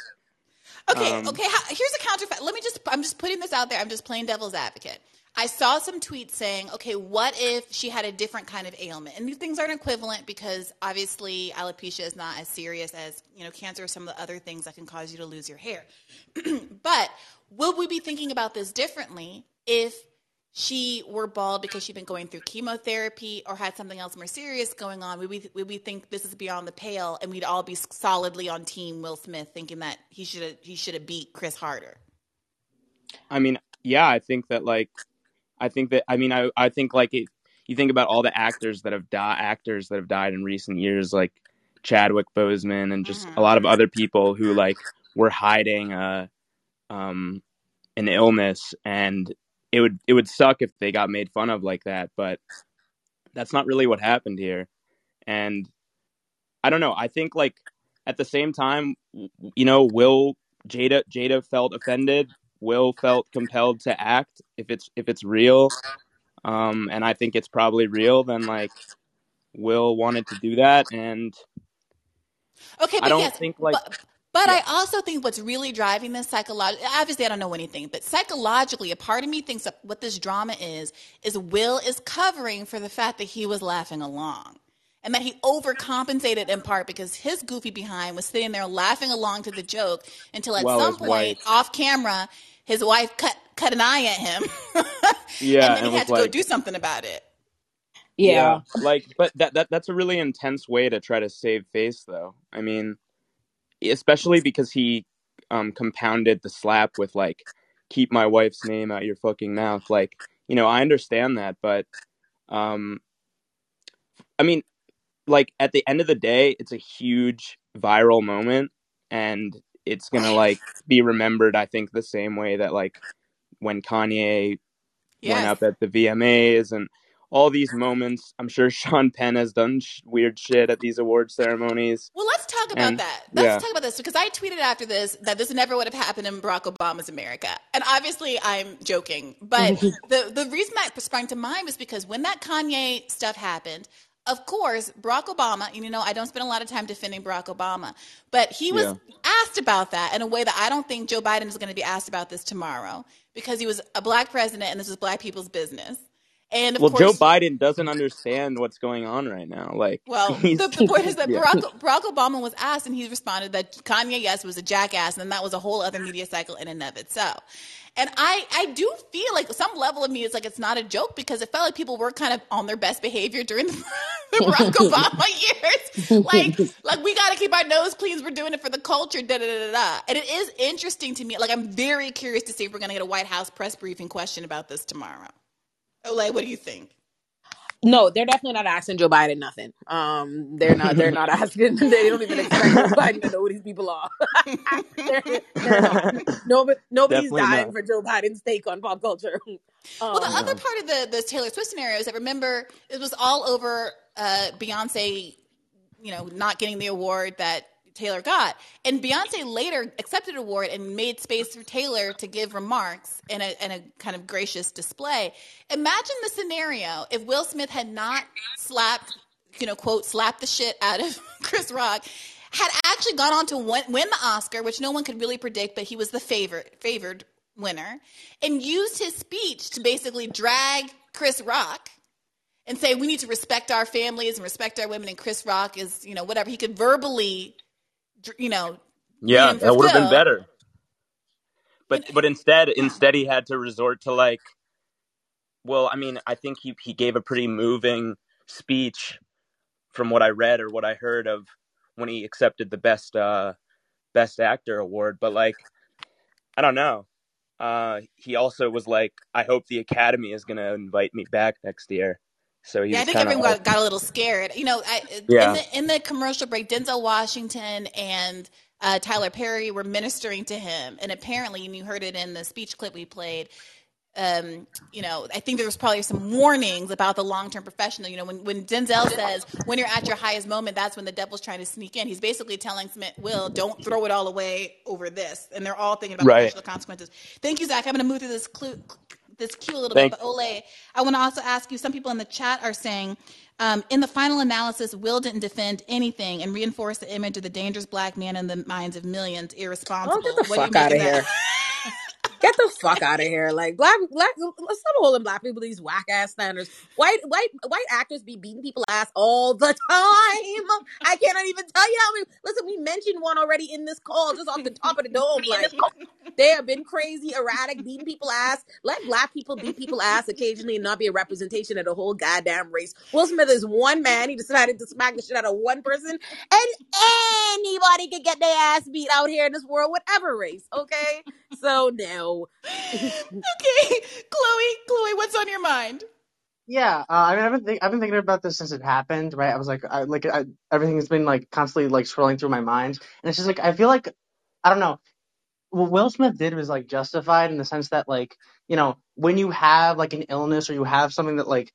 Okay, Um, okay. How, here's a counter. Let me just. I'm just putting this out there. I'm just playing devil's advocate. I saw some tweets saying, okay, what if she had a different kind of ailment? And these things aren't equivalent because obviously alopecia is not as serious as you know cancer or some of the other things that can cause you to lose your hair. *clears throat* but will we be thinking about this differently if she were bald because she'd been going through chemotherapy or had something else more serious going on? Would we, would we think this is beyond the pale and we'd all be solidly on team Will Smith thinking that he should have he should have beat Chris harder? I mean, yeah, I think that like, I think that I mean, I I think like it, you think about all the actors that have died, actors that have died in recent years, like Chadwick Boseman and just a lot of other people who like were hiding uh um an illness and it would it would suck if they got made fun of like that but that's not really what happened here. And i don't know i think like at the same time you know will jada jada felt offended will felt compelled to act if it's if it's real um and i think it's probably real then like will wanted to do that and Okay, I don't yes, think, like- but, but I also think what's really driving this psychologically, obviously I don't know anything, but psychologically, a part of me thinks that what this drama is, is Will is covering for the fact that he was laughing along. And that he overcompensated in part because his goofy behind was sitting there laughing along to the joke until at Well, some point, wife- off camera, his wife cut cut an eye at him. *laughs* yeah *laughs* and then he had to go do something about it. Yeah. like but that, that that's a really intense way to try to save face though i mean especially because he um compounded the slap with like keep my wife's name out your fucking mouth like you know i understand that but um i mean like at the end of the day it's a huge viral moment and it's gonna like be remembered i think the same way that like when kanye went up at the VMAs and all these moments. I'm sure Sean Penn has done sh- weird shit at these award ceremonies. Well, let's talk about And- that. Let's yeah. talk about this because I tweeted after this that this never would have happened in Barack Obama's America. And obviously, I'm joking, but *laughs* the the reason that sprung to mind was because when that Kanye stuff happened, of course, Barack Obama. and You know, I don't spend a lot of time defending Barack Obama, but he was Yeah. asked about that in a way that I don't think Joe Biden is going to be asked about this tomorrow because he was a black president and this was black people's business. And of well, course, Joe Biden doesn't understand what's going on right now. Like, well, *laughs* the, the point is *laughs* that Yeah. Barack, Barack Obama was asked, and he responded that Kanye, yes, was a jackass, and that was a whole other media cycle in and of itself. And I, I do feel like some level of me is like it's not a joke because it felt like people were kind of on their best behavior during the, *laughs* the Barack Obama years. Like, like we got to keep our nose clean. We're doing it for the culture. Da da da da. da. And it is interesting to me. Like, I'm very curious to see if we're going to get a White House press briefing question about this tomorrow. Ole, what do you think? No, they're definitely not asking Joe Biden nothing. Um, they're not. They're not asking. *laughs* They don't even expect Joe Biden to know who these people are. they're, *laughs* they're not. Nobody, nobody's Definitely dying not. for Joe Biden's take on pop culture. *laughs* Well, the Um, other part of the the Taylor Swift scenario is that remember it was all over uh, Beyonce, you know, not getting the award that Taylor got, and Beyonce later accepted an award and made space for Taylor to give remarks in a in a kind of gracious display. Imagine the scenario if Will Smith had not slapped, you know, quote slapped the shit out of *laughs* Chris Rock. Had actually gone on to win, win the Oscar, which no one could really predict, but he was the favorite, favored winner and used his speech to basically drag Chris Rock and say we need to respect our families and respect our women and Chris Rock is, you know, whatever. He could verbally you know, Yeah, that would have been better. But but instead instead he had to resort to like well, I mean, I think he he gave a pretty moving speech from what I read or what I heard of when he accepted the best uh best actor award, but like I don't know. Uh he also was like I hope the academy is going to invite me back next year. So he Yeah, I think everyone got, got a little scared. You know, I, Yeah. in the in the commercial break, Denzel Washington and uh, Tyler Perry were ministering to him, and apparently, and you heard it in the speech clip we played. Um, you know, I think there was probably some warnings about the long term professional. You know, when when Denzel says when you're at your highest moment, that's when the devil's trying to sneak in. He's basically telling Smith, "Will, don't throw it all away over this." And they're all thinking about Right. professional consequences. Thank you, Zach. I'm going to move through this clue this cue a little Thank- bit. But Ole, I want to also ask you. Some people in the chat are saying, um, in the final analysis, Will didn't defend anything and reinforce the image of the dangerous black man in the minds of millions. Irresponsible. Oh, get the What fuck out of that? here. *laughs* Get the fuck out of here. Like black black let's stop holding black people these whack ass standards. White white white actors be beating people ass all the time. I cannot even tell you how many listen, we mentioned one already in this call, just off the top of the dome. *laughs* Like they have been crazy, erratic, beating people ass. Let black people beat people ass occasionally and not be a representation of the whole goddamn race. Will Smith is one man. He decided to smack the shit out of one person, and anybody could get their ass beat out here in this world, whatever race. Okay, so no. *laughs* *laughs* okay, Chloe, Chloe, what's on your mind? Yeah, uh, I mean, I've been think- I've been thinking about this since it happened, right? I was like, I like I, everything has been like constantly like swirling through my mind, and it's just like I feel like I don't know. What Will Smith did was like justified in the sense that like you know when you have like an illness or you have something that like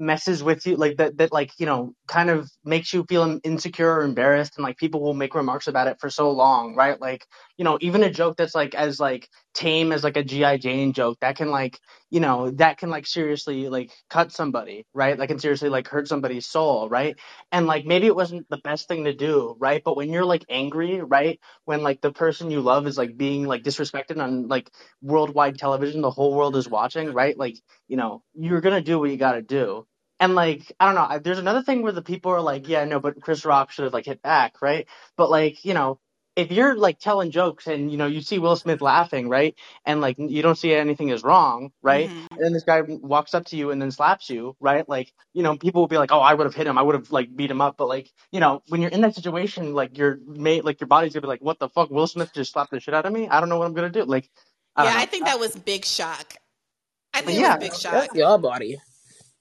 messes with you like that that like you know kind of makes you feel insecure or embarrassed and like people will make remarks about it for so long right? Like you know even a joke that's like as like tame as like a gi jane joke that can like you know that can like seriously like cut somebody right? That can seriously like hurt somebody's soul right? And like maybe it wasn't the best thing to do right? But when you're like angry right? When like the person you love is like being like disrespected on like worldwide television the whole world is watching right? Like you know you're gonna do what you gotta do and like I don't know, I, there's another thing where the people are like, yeah, no, but Chris Rock should have like hit back, right? But like you know, if you're like telling jokes and you know you see Will Smith laughing, right, and like you don't see anything is wrong, right, Mhm. and then this guy walks up to you and then slaps you, right, like you know people will be like, oh, I would have hit him, I would have like beat him up, but like you know when you're in that situation, like your mate, like your body's gonna be like, what the fuck, Will Smith just slapped the shit out of me, I don't know what I'm gonna do, like I Yeah. I think that was big shock. I think Yeah, it was big shock. That's your body.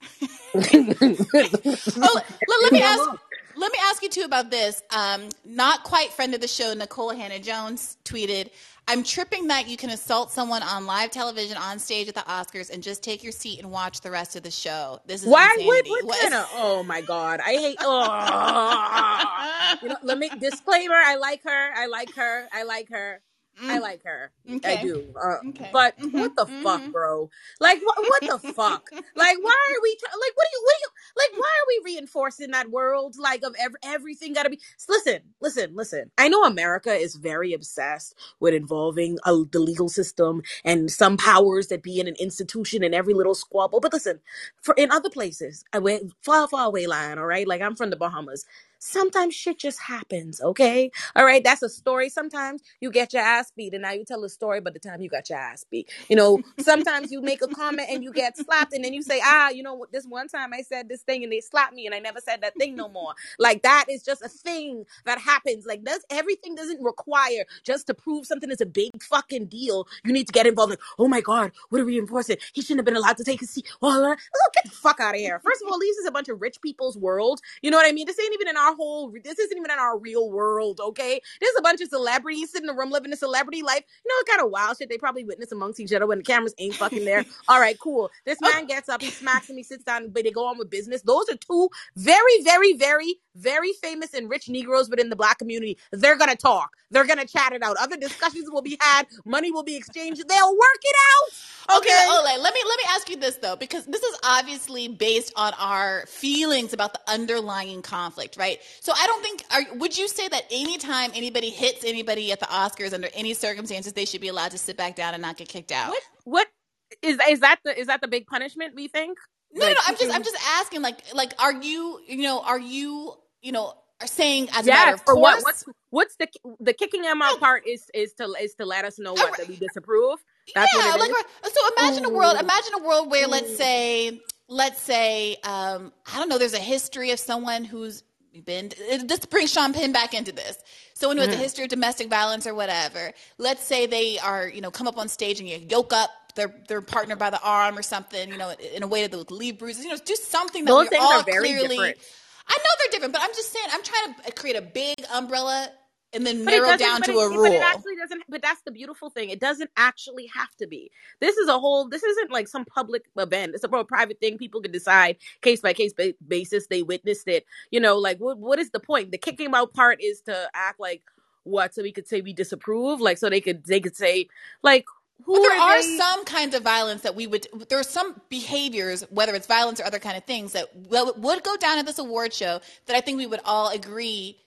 *laughs* Oh, let, let me ask. Let me ask you too about this. Um, not quite friend of the show, Nikole Hannah-Jones tweeted, "I'm tripping that you can assault someone on live television on stage at the Oscars and just take your seat and watch the rest of the show. This is Why? What? insanity." What What- kind of? Oh my god! I hate. Oh. *laughs* you know, let me disclaimer. I like her. I like her. I like her. I like her. I do. Uh, Okay. But Mhm, what the fuck, mhm. bro? Like what? What the fuck? *laughs* Like why are we? T- like what do you? What do you? Like why are we reinforcing that world? Like of ev- everything got to be. Listen, listen, listen. I know America is very obsessed with involving uh, the legal system and some powers that be in an institution in every little squabble. But listen, for in other places, I went far, far away line, all right? Like I'm from the Bahamas. Sometimes shit just happens, okay? All right, that's a story. Sometimes you get your ass beat, and now you tell a story by the time you got your ass beat. You know, sometimes you make a comment and you get slapped, and then you say, ah, you know what, this one time I said this thing and they slapped me and I never said that thing no more. Like that is just a thing that happens. Like does everything doesn't require just to prove something is a big fucking deal. You need to get involved. Like, oh my god, what are we enforcing? He shouldn't have been allowed to take a seat. Oh, oh, get the fuck out of here. First of all, this is a bunch of rich people's world. You know what I mean? This ain't even in our whole. This isn't even in our real world. Okay, there's a bunch of celebrities sitting in a room living a celebrity life. You know what kind of wild shit they probably witness amongst each other when the cameras ain't fucking there. *laughs* All right, cool. This man gets up, he smacks him, he sits down, but they go on with business. Those are two very, very, very, very famous and rich Negroes within the black community. They're gonna talk. They're gonna chat it out. Other discussions will be had. Money will be exchanged. They'll work it out. Okay, Okay. Ole, let me let me ask you this though, because this is obviously based on our feelings about the underlying conflict, right? Right. So I don't think. Are, would you say that anytime anybody hits anybody at the Oscars under any circumstances, they should be allowed to sit back down and not get kicked out? What? What is is that the is that the big punishment? We think. No, Like, no, no. I'm just, I'm just asking. Like, like, are you, you know, are you, you know, are saying as a matter Yeah, of course? what? What's what's the the kicking them out part is is to is to let us know what that we disapprove. That's yeah, like is? so imagine a world imagine a world where let's say let's say um I don't know there's a history of someone who's been this brings Sean Penn back into this. Someone has a Mhm. history of domestic violence or whatever. Let's say they are, you know, come up on stage and you yoke up their their partner by the arm or something, you know, in a way that would leave bruises. You know, do something that Those we're all are very clearly different. I know they're different, but I'm just saying I'm trying to create a big umbrella and then But narrow down to it- a But it actually doesn't. But that's the beautiful thing. It doesn't actually have to be. This is a whole. This isn't like some public event. It's a private thing. People can decide case by case basis. They witnessed it. You know, like what? What is the point? The kicking out part is to act like what? So we could say we disapprove. Like so they could they could say like who But there are are some kinds of violence that we would. There are some behaviors, whether it's violence or other kind of things, that would go down at this award show that I think we would all agree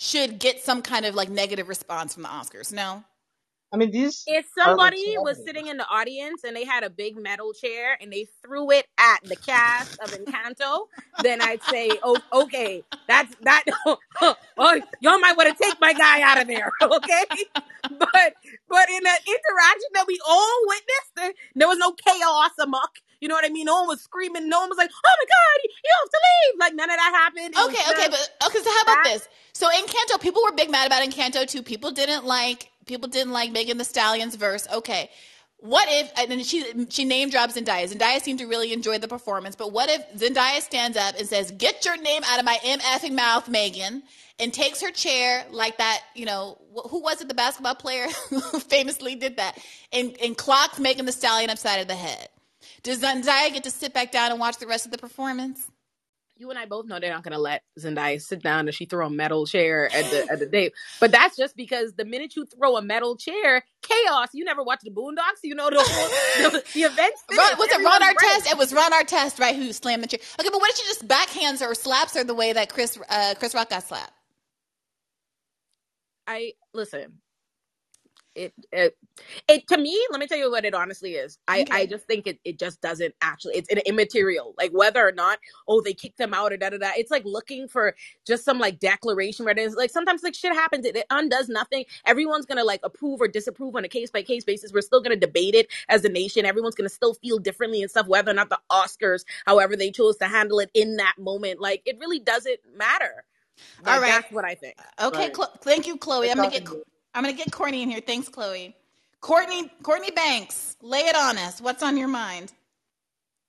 should get some kind of like negative response from the Oscars. No, I mean, these. If somebody was sitting in the audience and they had a big metal chair and they threw it at the cast of Encanto, then I'd say, oh, okay, that's that. *laughs* Oh, y'all might want to take my guy out of there, *laughs* okay? But but in that interaction that we all witnessed, there, there was no chaos amok. You know what I mean? No one was screaming. No one was like, "Oh my god, you have to leave!" Like none of that happened. It okay, okay, just- but okay. So how about this? So Encanto, people were big mad about Encanto too. People didn't like people didn't like Megan Thee Stallion's verse. Okay. What if and then she she name drops Zendaya. Zendaya seemed to really enjoy the performance, but what if Zendaya stands up and says, "Get your name out of my mfing mouth, Megan," and takes her chair like that? You know, who was it? The basketball player *laughs* who famously did that, and and clocks Megan Thee Stallion upside of the head. Does Zendaya get to sit back down and watch the rest of the performance? you and I both know they're not going to let Zendaya sit down and she throw a metal chair at the at the date. But that's just because the minute you throw a metal chair, chaos. You never watch the Boondocks. You know the the, the events. Ron, was it Ron. Artest? It was Ron Artest, right? Who slammed the chair? Okay, but what if she just backhands her or slaps her the way that Chris uh, Chris Rock got slapped? I listen. It, it it to me let me tell you what it honestly is. I i just think it, it just doesn't actually it's an immaterial. Like whether or not oh they kicked them out or da da da it's like looking for just some like declaration where it's like sometimes like shit happens it, it undoes nothing. Everyone's gonna like approve or disapprove on a case by case basis. We're still gonna debate it as a nation. Everyone's gonna still feel differently and stuff whether or not the oscars however they chose to handle it in that moment. Like it really doesn't matter. Like, All right. that's what i think. Okay, Right. Chlo- thank you, Chloe. We're I'm gonna get I'm gonna get Courtney in here. Thanks, Chloe. Courtney Courtney Banks, lay it on us. What's on your mind?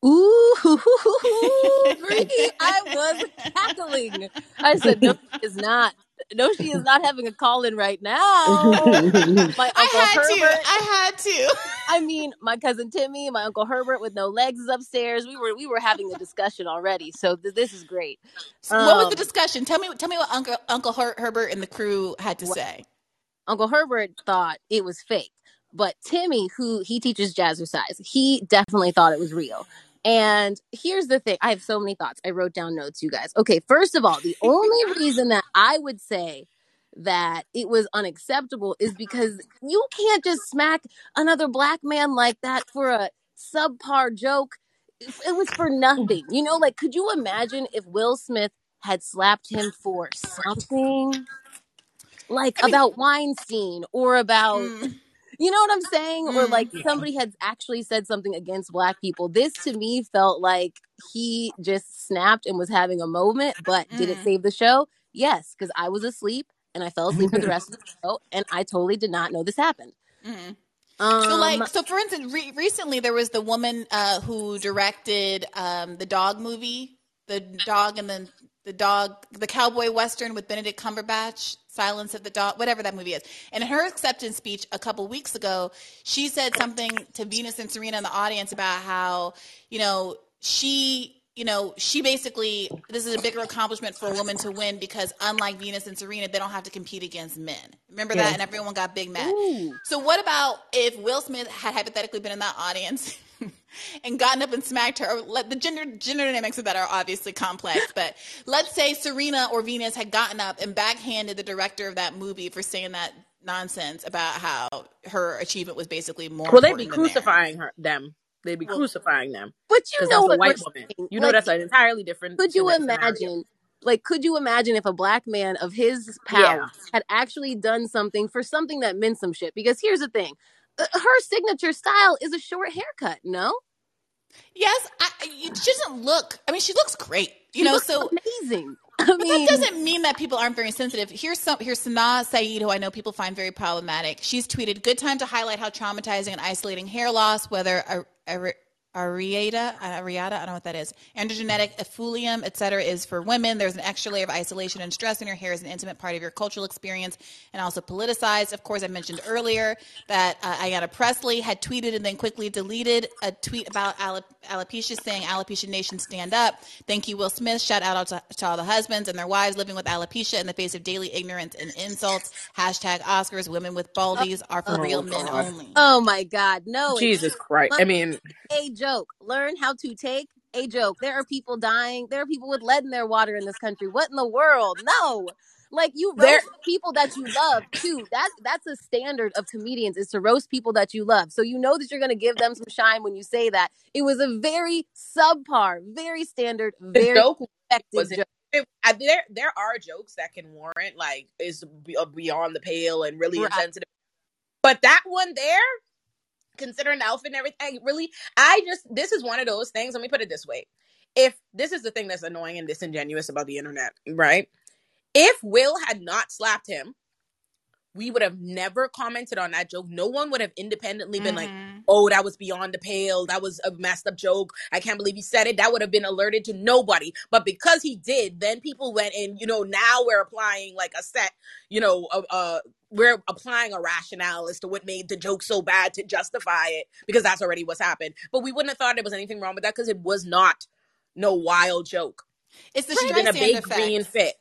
Ooh, *laughs* Brittany, *laughs* I was cackling. I said, no, she is not. No, she is not having a call in right now. *laughs* My I uncle had to. Herbert. I had to. I mean, my cousin Timmy, my uncle Herbert with no legs is upstairs. We were we were having a discussion already, so th- this is great. So what was the Um, discussion? Tell me. Tell me what Uncle Uncle Her- Herbert and the crew had to say. Uncle Herbert thought it was fake, but Timmy, who he teaches jazzercise, he definitely thought it was real. And here's the thing I have so many thoughts. I wrote down notes, you guys. Okay, first of all, the only *laughs* reason that I would say that it was unacceptable is because you can't just smack another black man like that for a subpar joke. It it was for nothing. You know, like, could you imagine if Will Smith had slapped him for something? Like about Weinstein or about Mm. *laughs* you know what I'm saying? Or like somebody had actually said something against black people. This to me felt like he just snapped and was having a moment, but did it Mm. save the show? Yes, because I was asleep and I fell asleep for the *laughs* rest of the show and I totally did not know this happened. Mm. Um, so like so for instance re- recently there was the woman uh, who directed um, the dog movie the dog and then the dog the cowboy western with benedict cumberbatch silence of the dog whatever that movie is. And in her acceptance speech a couple weeks ago she said something to venus and serena in the audience about how you know she you know she basically this is a bigger accomplishment for a woman to win because unlike venus and serena they don't have to compete against men remember that and everyone got big mad so what about if Will Smith had hypothetically been in that audience *laughs* and gotten up and smacked her. Or let, the gender gender dynamics of that are obviously complex, *laughs* but let's say Serena or Venus had gotten up and backhanded the director of that movie for saying that nonsense about how her achievement was basically more. Well, they'd be important than theirs. crucifying her them. They'd be crucifying them. But you 'Cause know that's a what white woman. saying. You know Like, that's an entirely different. Could you scenario. imagine? Like, could you imagine if a black man of his power had actually done something for something that meant some shit? Because here's the thing, uh, her signature style is a short haircut. No, Yes, I, it she doesn't look. I mean, she looks great. You She know, looks so amazing. But mean- that doesn't mean that people aren't very sensitive. Here's some. Here's Sana Saeed, who I know people find very problematic. She's tweeted, "Good time to highlight how traumatizing and isolating hair loss, whether a, a, areata, areata, I don't know what that is, androgenetic effluvium, et cetera, is for women. There's an extra layer of isolation and stress in your hair is an intimate part of your cultural experience and also politicized. Of course, I mentioned earlier that uh, Ayanna Pressley had tweeted and then quickly deleted a tweet about alop- alopecia saying, Alopecia Nation stand up. Thank you, Will Smith. Shout out to, to all the husbands and their wives living with alopecia in the face of daily ignorance and insults. Hashtag Oscars, women with baldies are for Oh, real men only. Oh my God, no! Jesus Christ. I mean, a joke. Learn how to take a joke. There are people dying. There are people with lead in their water in this country. What in the world? No. Like you roast There- people that you love too. That's that's a standard of comedians is to roast people that you love. So you know that you're going to give them some shine when you say that. It was a very subpar, very standard, the very joke effective was joke. it, I, there there are jokes that can warrant like is uh, beyond the pale and really Right. insensitive but that one there considering the outfit and everything really i just this is one of those things let me put it this way if this is the thing that's annoying and disingenuous about the internet right if will had not slapped him we would have never commented on that joke. No one would have independently been like, oh, that was beyond the pale. That was a messed up joke. I can't believe he said it. That would have been alerted to nobody. But because he did, then people went and, you know, now we're applying like a set, you know, uh we're applying a rationale as to what made the joke so bad to justify it because that's already what's happened. But we wouldn't have thought there was anything wrong with that because it was not no wild joke. It's the Even a big effect. green fit.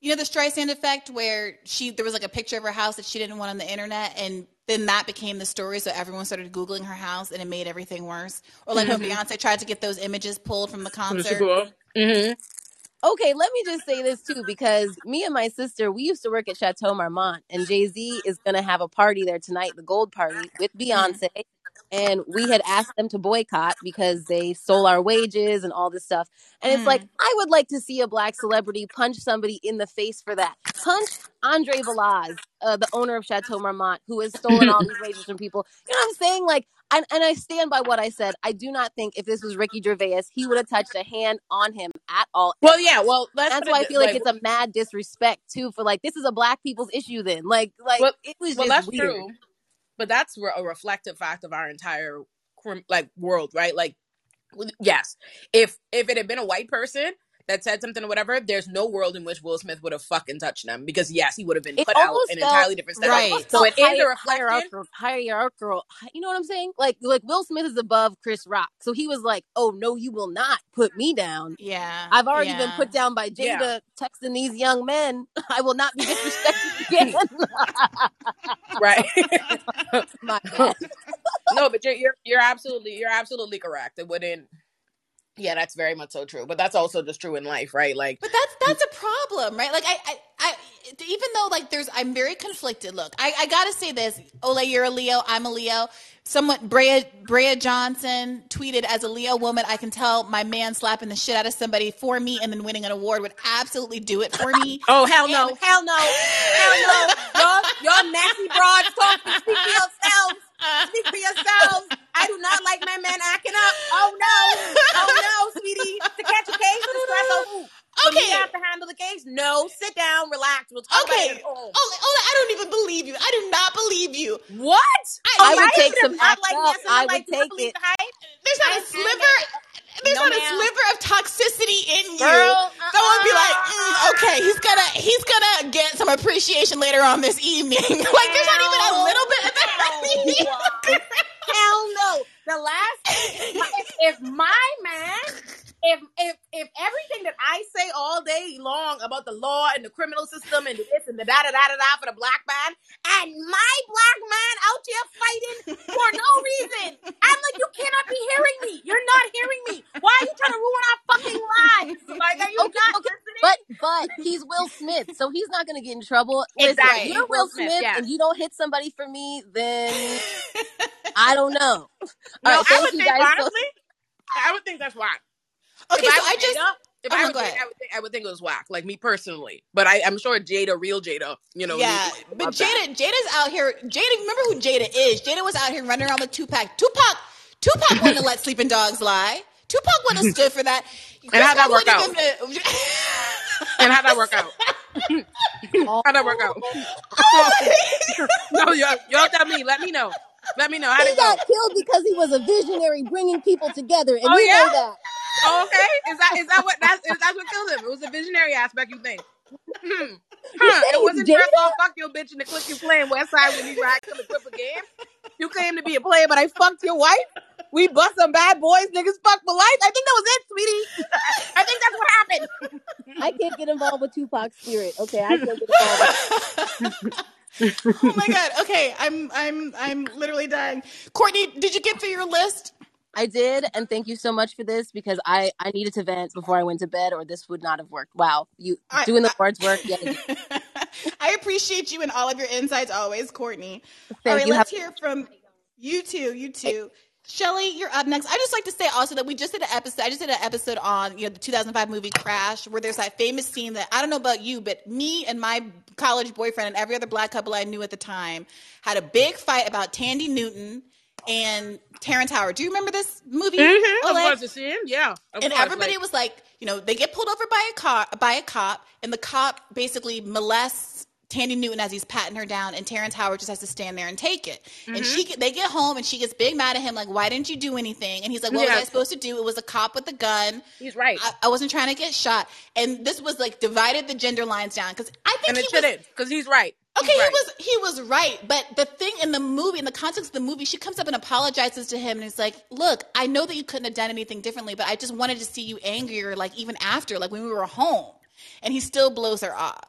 You know the Streisand effect, where she there was like a picture of her house that she didn't want on the internet, and then that became the story. So everyone started googling her house, and it made everything worse. Or like when Mhm. Beyonce tried to get those images pulled from the concert. Mm-hmm. Okay, let me just say this too, because me and my sister, we used to work at Chateau Marmont, and Jay Z is going to have a party there tonight, the Gold Party, with Beyonce. And we had asked them to boycott because they stole our wages and all this stuff. And it's like, I would like to see a black celebrity punch somebody in the face for that. Punch Andre Balazs, uh, the owner of Chateau Marmont, who has stolen all these wages from people. You know what I'm saying? Like, and, and I stand by what I said. I do not think if this was Ricky Gervais, he would have touched a hand on him at all. Well, yeah, well, that's why I feel like, like- it's a mad disrespect too for like this is a black people's issue. Then, like, like well, it was well, that's weird. true, but that's a reflective fact of our entire like world, right? Like, yes, if if it had been a white person that said something or whatever, there's no world in which Will Smith would have fucking touched them because yes, he would have been It put out almost in felt entirely different steps. Right. So it is a Hier- reflection. hierarchical, hierarchical. You know what I'm saying? Like, like Will Smith is above Chris Rock, so he was like, "Oh no, you will not put me down." Yeah, I've already been put down by Jada Yeah. texting these young men. *laughs* I will not be disrespected *laughs* again. *laughs* right. My bad. no, but you're, you're you're absolutely you're absolutely correct. It wouldn't. Yeah, that's very much so true. But that's also just true in life, right? Like, But that's that's a problem, right? Like I, I, I even though like there's I'm very conflicted. Look, I, I gotta say this. Ole, you're a Leo, I'm a Leo. Someone Brea Brea Johnson tweeted as a Leo woman, I can tell my man slapping the shit out of somebody for me and then winning an award would absolutely do it for me. *laughs* oh hell no, hell no, hell *laughs* no, y'all y'all nasty broads talking. Speak for yourselves. Speak for yourselves. I do not like my man acting up. Oh no, oh no, sweetie. To catch a case, to stress over. Okay. to have to handle the case? No, sit down, relax. We'll talk Okay, about it at home. Ole, Ole, I don't even believe you. I do not believe you. What? I would take some not act like up. yes and I no, like, would take it. the. There's not a I stand sliver. There's No, not a sliver of toxicity in you. Girl, Someone be like, mm, okay, he's gonna he's gonna get some appreciation later on this evening. *laughs* like there's not even a little bit of that. *laughs* Hell no. The last if, if my man, if if if everything that I say all day long about the law and the criminal system and this and the da da da da da for the black man, and my black man out here fighting for no *laughs* reason, I'm like, you cannot be hearing me. You're not hearing me. Why are you trying to ruin our fucking lives? Like, are you Okay, not okay, listening? but but he's Will Smith, so he's not gonna get in trouble. Listen, Exactly. if you're Will Will Smith, Smith yes. and you don't hit somebody for me, then *laughs* I don't know. No, right, I would think guys. so- honestly, I would think that's whack. Okay, if so I, I just- Jada, if Oh, I no, was Jada. I would think I would think it was whack, like me personally. But I, I'm sure Jada, real Jada, you know. yeah, but about that. Jada, Jada's out here. Jada, remember who Jada is? Jada was out here running around with Tupac. Tupac, Tupac wouldn't have let sleeping dogs lie. Tupac wouldn't *laughs* have stood for that. And how'd that Chris work out? wouldn't give him And how'd that work out? *laughs* how'd that work out? *laughs* no, y'all, y'all tell me. Let me know. Let me know. How'd He it go? got killed because he was a visionary, bringing people together, and Oh, you yeah? know that. Oh, okay. Is that is that what that's is that what killed him? It was the visionary aspect. You think? Hmm. Huh. said It wasn't just Jada? all fuck your bitch and the click you playing West Side when you ride to the grip game. You claim to be a player, but I fucked your wife. We bust some bad boys, niggas fuck for life. I think that was it, sweetie. I think that's what happened. I can't get involved with Tupac's spirit. Okay, I can't get involved. *laughs* Oh my god. Okay, I'm I'm I'm literally dying. Courtney, did you get through your list? I did, and thank you so much for this because I I needed to vent before I went to bed, or this would not have worked. Wow, you I- doing the Lord's work? Yeah, *laughs* I appreciate you and all of your insights always, Courtney. all Thank right, you. let's Have- hear from you too. You two. Shelly, you're up next. I just like to say also that we just did an episode. I just did an episode on you know the 2005 movie Crash, where there's that famous scene that I don't know about you, but me and my college boyfriend and every other black couple I knew at the time had a big fight about Thandie Newton and Terrence Howard. Do you remember this movie? Mm-hmm. Of course, see him. Yeah. And course, everybody like- was like, you know, they get pulled over by a cop, by a cop, and the cop basically molests Thandie Newton as he's patting her down, and Terrence Howard just has to stand there and take it. And Mm-hmm. she, they get home, and she gets big mad at him, like, "Why didn't you do anything?" And he's like, "What was I supposed to do? It was a cop with a gun. He's right. I, I wasn't trying to get shot." And this was like divided the gender lines down because I think and he it was because he's right. He's Okay, right. he was he was right, but the thing in the movie, in the context of the movie, she comes up and apologizes to him, and it's like, "Look, I know that you couldn't have done anything differently, but I just wanted to see you angrier, like even after, like when we were home." And he still blows her off,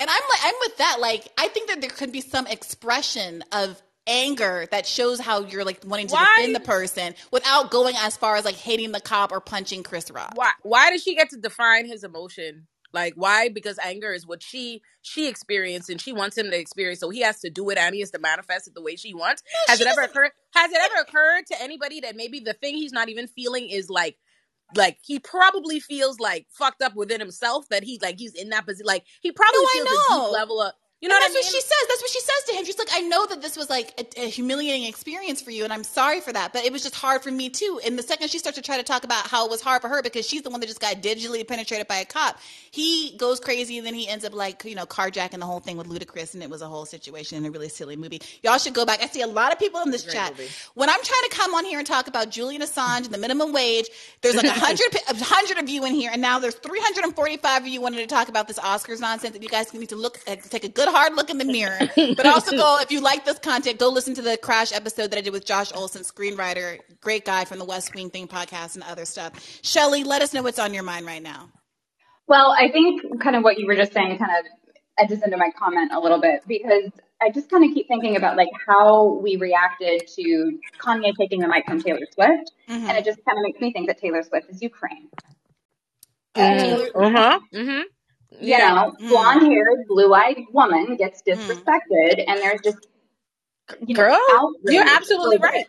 and I'm like, I'm with that. Like, I think that there could be some expression of anger that shows how you're like wanting to Why- defend the person without going as far as like hating the cop or punching Chris Rock. why why does she get to define his emotion like why? Because anger is what she she experienced and she wants him to experience so he has to do it and he has to manifest it the way she wants. Has she it ever occurred has it ever occurred to anybody that maybe the thing he's not even feeling is like like he probably feels like fucked up within himself that he's like he's in that position like he probably No, feels a deep level of you know and what I that's mean what she says. That's what she says to him. She's like, I know that this was like a, a humiliating experience for you, and I'm sorry for that. But it was just hard for me too. And the second she starts to try to talk about how it was hard for her because she's the one that just got digitally penetrated by a cop, he goes crazy, and then he ends up like you know carjacking the whole thing with Ludacris, and it was a whole situation and a really silly movie. Y'all should go back. I see a lot of people in this Great chat. movie. When I'm trying to come on here and talk about Julian Assange and the minimum wage, there's like a hundred *laughs* a hundred of you in here, and now there's 345 of you wanting to talk about this Oscars nonsense. That you guys need to look, take a good hard look in the mirror. But also go if you like this content, go listen to the Crash episode that I did with Josh Olson, screenwriter, great guy from the West Wing Thing podcast and other stuff. Shelly, let us know what's on your mind right now. Well, I think kind of what you were just saying kind of edges into my comment a little bit because I just kind of keep thinking about like how we reacted to Kanye taking the mic from Taylor Swift, Mhm. and it just kind of makes me think that Taylor Swift is Ukraine. uh-huh mm-hmm You know, Mm. blonde-haired, blue-eyed woman gets disrespected, and there's just you Girl, outrage you're absolutely over it. right.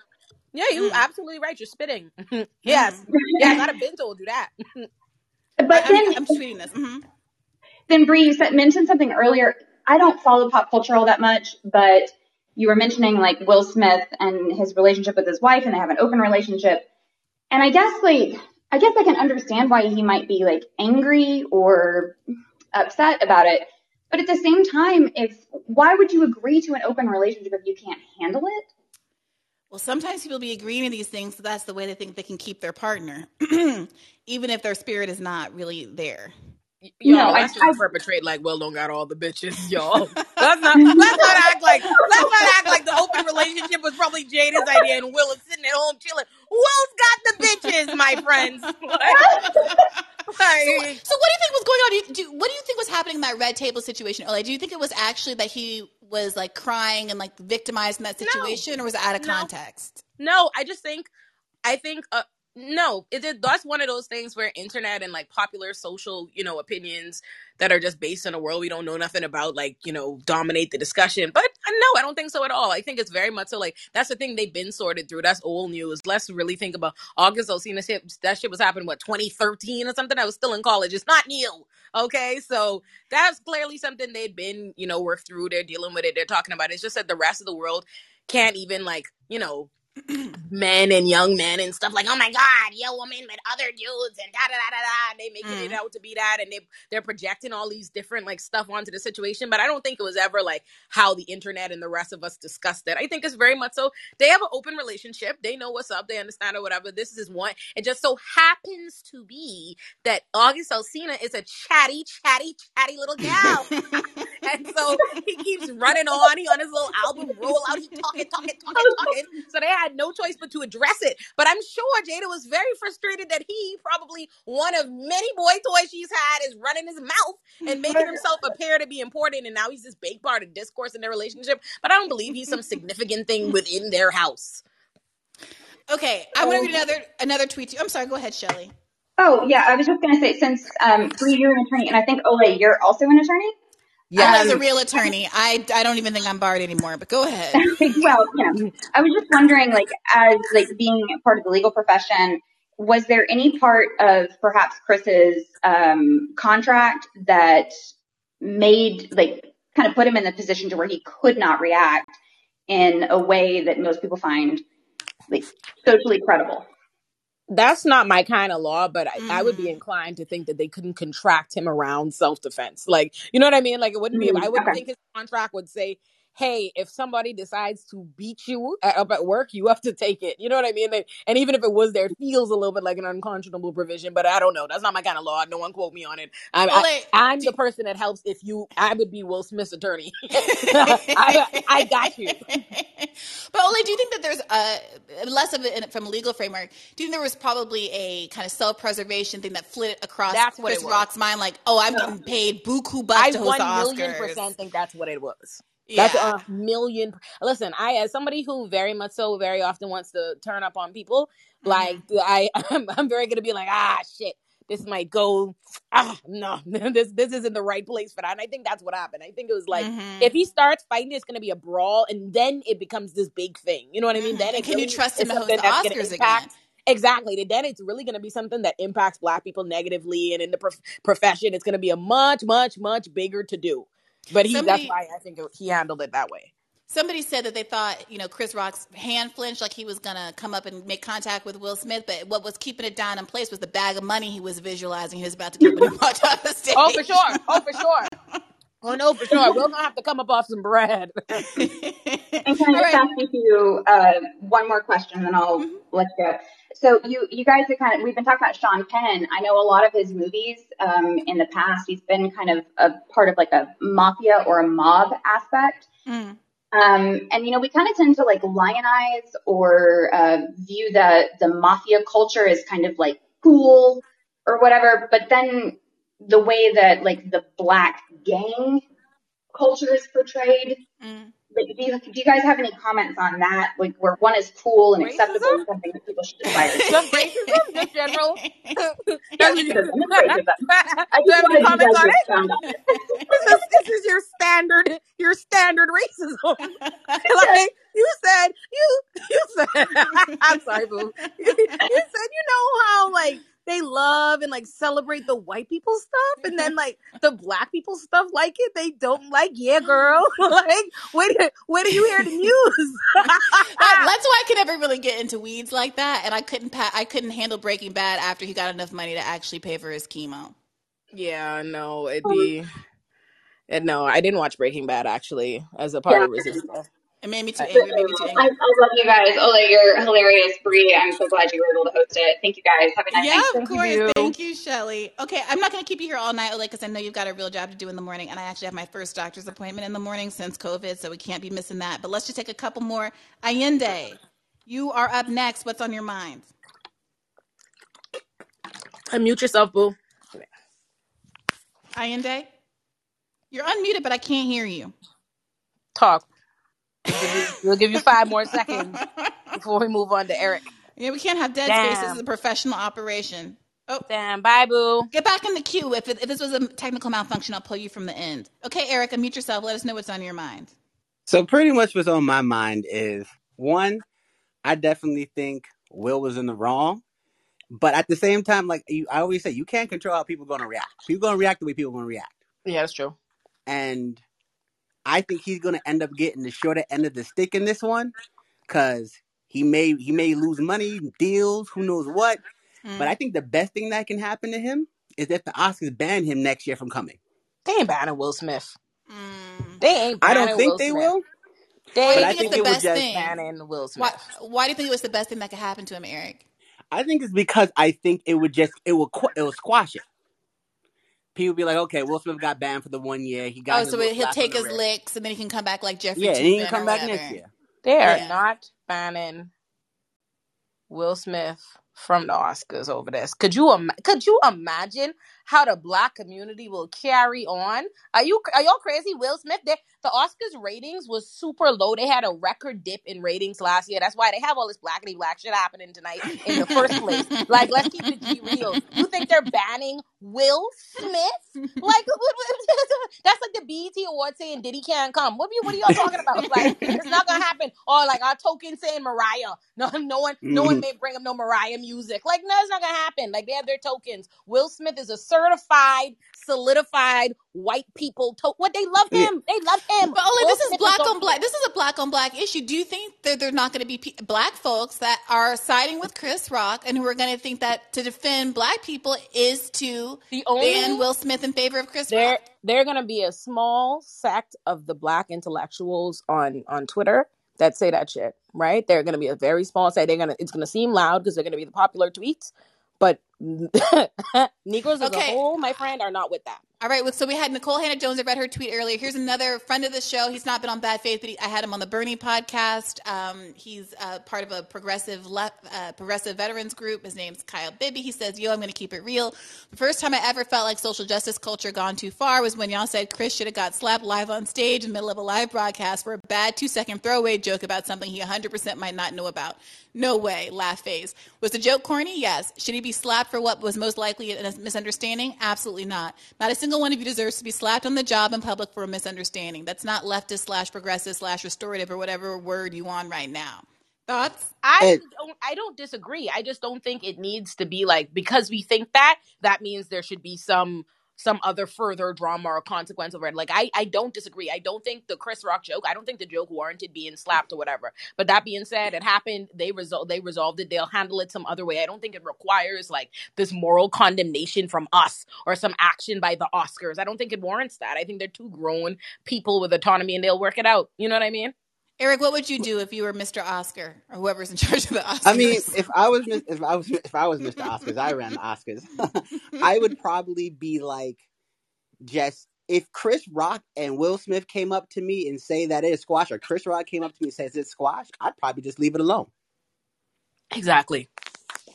Yeah, you're Mm. absolutely right. You're spitting. *laughs* yes. Yes, I'd have been told you that. *laughs* But I, then, am I'm tweeting this. hmm then Bree, you said mentioned something earlier. I don't follow pop culture all that much, but you were mentioning like Will Smith and his relationship with his wife, and they have an open relationship. And I guess like I guess I can understand why he might be like angry or upset about it. But at the same time, if why would you agree to an open relationship if you can't handle it? Well, sometimes people be agreeing to these things, so that's the way they think they can keep their partner, *clears throat* even if their spirit is not really there. Y'all, No, I- let's just perpetrate like Will don't got all the bitches, *laughs* y'all. let's not let's not act like let's not act like the open relationship was probably Jada's idea and Will is sitting at home chilling. Will's got the bitches, my friends. *laughs* Like, like, So, what do you think was going on? Do you, do, what do you think was happening in that red table situation? Like, do you think it was actually that he was like crying and like victimized in that situation, or was it out of No. context? No, I just think, I think, uh, no, it, it that's one of those things where internet and like popular social, you know, opinions that are just based in a world we don't know nothing about, like you know, dominate the discussion. But uh, no, I don't think so at all. I think it's very much so. Like that's the thing they've been sorted through. That's old news. Let's really think about August Alsina shit. That shit was happening what 2013 or something. I was still in college. It's not new. Okay, so that's clearly something they've been, you know, worked through. They're dealing with it. They're talking about it. It's just that the rest of the world can't even like, you know, men and young men and stuff like, oh my god, yo, woman with other dudes and da da da da da. And they making it Mm. out to be that, and they they're projecting all these different like stuff onto the situation. But I don't think it was ever like how the internet and the rest of us discussed it. I think it's very much so. They have an open relationship. They know what's up. They understand or whatever. This is one. It just so happens to be that August Alsina is a chatty, chatty, chatty little gal. *laughs* And so he keeps running on. He on his little album rollout. He talking, talking, talking, talking. So they had no choice but to address it. But I'm sure Jada was very frustrated that he probably one of many boy toys she's had is running his mouth and making himself appear to be important. And now he's this big part of discourse in their relationship. But I don't believe he's some significant thing within their house. Okay, I'm gonna read another another tweet. To you. I'm sorry. Go ahead, Shelly. Oh yeah, I was just gonna say since um, Bree, you're an attorney, and I think Ole, you're also an attorney. Yeah, as a Um, real attorney, I I don't even think I'm barred anymore. But go ahead. *laughs* well, you know, I was just wondering, like, as like being part of the legal profession, was there any part of perhaps Chris's um, contract that made like kind of put him in the position to where he could not react in a way that most people find like socially credible? That's not my kind of law, but I, I would be Mm. inclined to think that they couldn't contract him around self defense. Like, you know what I mean? Like, it wouldn't be, Mm, I wouldn't okay. think his contract would say, hey, if somebody decides to beat you up at work, you have to take it. You know what I mean? Like, and even if it was there, it feels a little bit like an unconscionable provision, but I don't know. That's not my kind of law. No one quote me on it. I, I, Ole, I'm the person that helps if you, I would be Will Smith's attorney. *laughs* *laughs* I, I got you. But Ole, do you think that there's a less of it from a legal framework? Do you think there was probably a kind of self-preservation thing that flitted across That's what Chris. Rock's mind? Like, oh, I'm getting paid buku bucks I to host one the million Oscars. percent think that's what it was. That's a million. Listen, I as somebody who very much so very often wants to turn up on people, like I, *laughs* I'm, I'm very gonna be like, ah, shit, this might go. Ah, no, *laughs* this this isn't the right place for that. And I think that's what happened. I think it was like Mhm. if he starts fighting, it's gonna be a brawl, and then it becomes this big thing. You know what I mean? Mhm. Then it can you trust him to host the Oscars again? Exactly. Then it's really going to be something that impacts Black people negatively, and in the prof- profession, it's going to be a much, much, much bigger to do. But he, Somebody- that's why I think it, he handled it that way. Somebody said that they thought, you know, Chris Rock's hand flinched, like he was gonna come up and make contact with Will Smith, but what was keeping it down in place was the bag of money he was visualizing. He was about to come and watch on the stage. *laughs* Oh, for sure. Oh, for sure. *laughs* Oh no, for sure. We're gonna have to come up off some bread. *laughs* And can I just ask you uh, one more question, and then I'll Mm-hmm. let you go. So you you guys are kind of we've been talking about Sean Penn. I know a lot of his movies um, in the past. He's been kind of a part of like a mafia or a mob aspect. Mm. Um, and you know, we kind of tend to like lionize or uh, view the the mafia culture as kind of like cool or whatever. But then the way that like the black gang culture is portrayed, Mm. Like, do you, do you guys have any comments on that? Like, where one is cool and acceptable and something that people should aspire to? *laughs* Just racism, just general. *laughs* Yeah, racism. Racism. *laughs* I Do you have any comments on it? on it. this is this is your standard your standard racism. like you said, you you said I'm sorry, boo. You, you said you know how like they love and like celebrate the white people stuff, and then mm-hmm. like the black people stuff like it, they don't like. Yeah, girl. *laughs* *laughs* like wait, wait till you hear the news. *laughs* That's why I could never really get into weeds like that, and I couldn't pa- I couldn't handle Breaking Bad after he got enough money to actually pay for his chemo. Yeah, no, it'd mm-hmm. be. And no, I didn't watch Breaking Bad actually as a part of Resistance. It made me too I- angry. It made me too angry. I love you guys. Oh, Ole, you're hilarious. Bree, I'm so glad you were able to host it. Thank you guys. Have a nice day. Yeah, night. of Thank course. you. Thank you, Shelly. Okay, I'm not going to keep you here all night, like, because I know you've got a real job to do in the morning, and I actually have my first doctor's appointment in the morning since COVID, so we can't be missing that. But let's just take a couple more. Allende, you are up next. What's on your mind? Unmute yourself, boo. Allende, you're unmuted, but I can't hear you. Talk. We'll give you, we'll give you five more seconds *laughs* before we move on to Eric. Yeah, we can't have dead space. This Damn. is a professional operation. Oh, damn! Bye, boo. Get back in the queue. If, it, if this was a technical malfunction, I'll pull you from the end. Okay, Eric, unmute yourself. Let us know what's on your mind. So pretty much what's on my mind is one, I definitely think Will was in the wrong. But at the same time, like you, I always say, you can't control how people are going to react. People are going to react the way people are going to react. Yeah, that's true. And I think he's going to end up getting the shorter end of the stick in this one because he may he may lose money, deals, who knows what. Mm. But I think the best thing that can happen to him is if the Oscars ban him next year from coming. They ain't banning Will Smith. They ain't. I don't think Will they Smith. will. They Why do you But I think think it's it the was best just thing? banning Will Smith. Why, why do you think it was the best thing that could happen to him, Eric? I think it's because I think it would just it will it will squash it. People be like, okay, Will Smith got banned for the one year. He got Oh, his so little he'll take his wrist. licks and then he can come back like Jeffrey Yeah, and he can come back whatever. next year. They are Yeah. not banning Will Smith from the Oscars over this. Could you Im- could you imagine how the black community will carry on? Are you are y'all crazy? Will Smith, they, the Oscars ratings was super low. They had a record dip in ratings last year. That's why they have all this blackity black shit happening tonight in the first place. *laughs* Like, let's keep it G real. You think they're banning Will Smith? Like, that's like the BET Award saying Diddy can't come. What are you? What are y'all talking about? Like, *laughs* it's not gonna happen. Or like our token saying Mariah. No, no one, no one Mhm. may bring up no Mariah music. Like, no, it's not gonna happen. Like, they have their tokens. Will Smith is a certified, solidified white people. To- what they love Yeah. him. They love him. But only this is black on black. This is a black on black issue. Do you think that there's not going to be pe- black folks that are siding with Chris Rock and who are going to think that to defend black people is to The only ban Will Smith in favor of Chris there Rock? they're gonna be a small sect of the black intellectuals on on Twitter that say that shit, right? They're gonna be a very small sect. They're gonna it's gonna seem loud because they're gonna be the popular tweets, but *laughs* Negroes as Okay. a whole, my friend, are not with that. All right, so we had Nikole Hannah-Jones. I read her tweet earlier. Here's another friend of the show. He's not been on Bad Faith, but he, I had him on the Bernie podcast. Um, he's uh, part of a progressive uh, progressive veterans group. His name's Kyle Bibby. He says, "Yo, I'm going to keep it real. The first time I ever felt like social justice culture gone too far was when y'all said Chris should have got slapped live on stage in the middle of a live broadcast for a bad two second throwaway joke about something he 100% might not know about. No way. Laugh phase. Was the joke corny? Yes. Should he be slapped for what was most likely a misunderstanding? Absolutely not. Not a single one of you deserves to be slapped on the job in public for a misunderstanding. That's not leftist slash progressive slash restorative or whatever word you want right now. Thoughts? I And don't I don't disagree. I just don't think it needs to be like because we think that that means there should be some some other further drama or consequence over it. Like I I don't disagree. I don't think the Chris Rock joke. I don't think the joke warranted being slapped or whatever. But that being said, it happened. They resol- they resolved it. They'll handle it some other way. I don't think it requires like this moral condemnation from us or some action by the Oscars. I don't think it warrants that. I think they're two grown people with autonomy and they'll work it out. You know what I mean? Eric, what would you do if you were Mr. Oscar or whoever's in charge of the Oscars? I mean, if I was if I was if I was Mr. Oscars, I ran the Oscars. *laughs* I would probably be like, just if Chris Rock and Will Smith came up to me and say that it's squash, or Chris Rock came up to me and says it's squash, I'd probably just leave it alone. Exactly.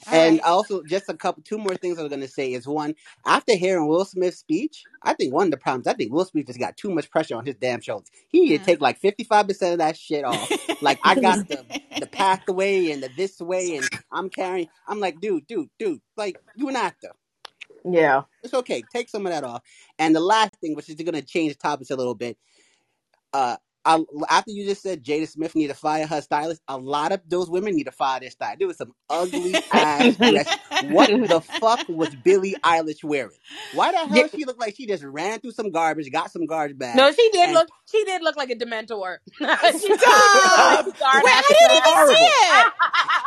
All And right. also, just a couple, two more things I was going to say is one, after hearing Will Smith's speech, I think one of the problems, I think Will Smith just got too much pressure on his damn shoulders. He need to Mm. take like 55% of that shit off. Like, I got the, the *laughs* pathway and the this way, and I'm carrying, I'm like, dude, dude, dude, like, you an actor. Yeah. It's okay. Take some of that off. And the last thing, which is going to change the topics a little bit, uh, I, after you just said Jada Smith need to fire her stylist, a lot of those women need to fire their stylist. There was some ugly *laughs* ass dress. What the *laughs* fuck was Billie Eilish wearing? Why the hell she looked like she just ran through some garbage, got some garbage bags? No, she did and look. She did look like a Dementor. *laughs* she did Stop! Wait, I didn't even horrible, see it.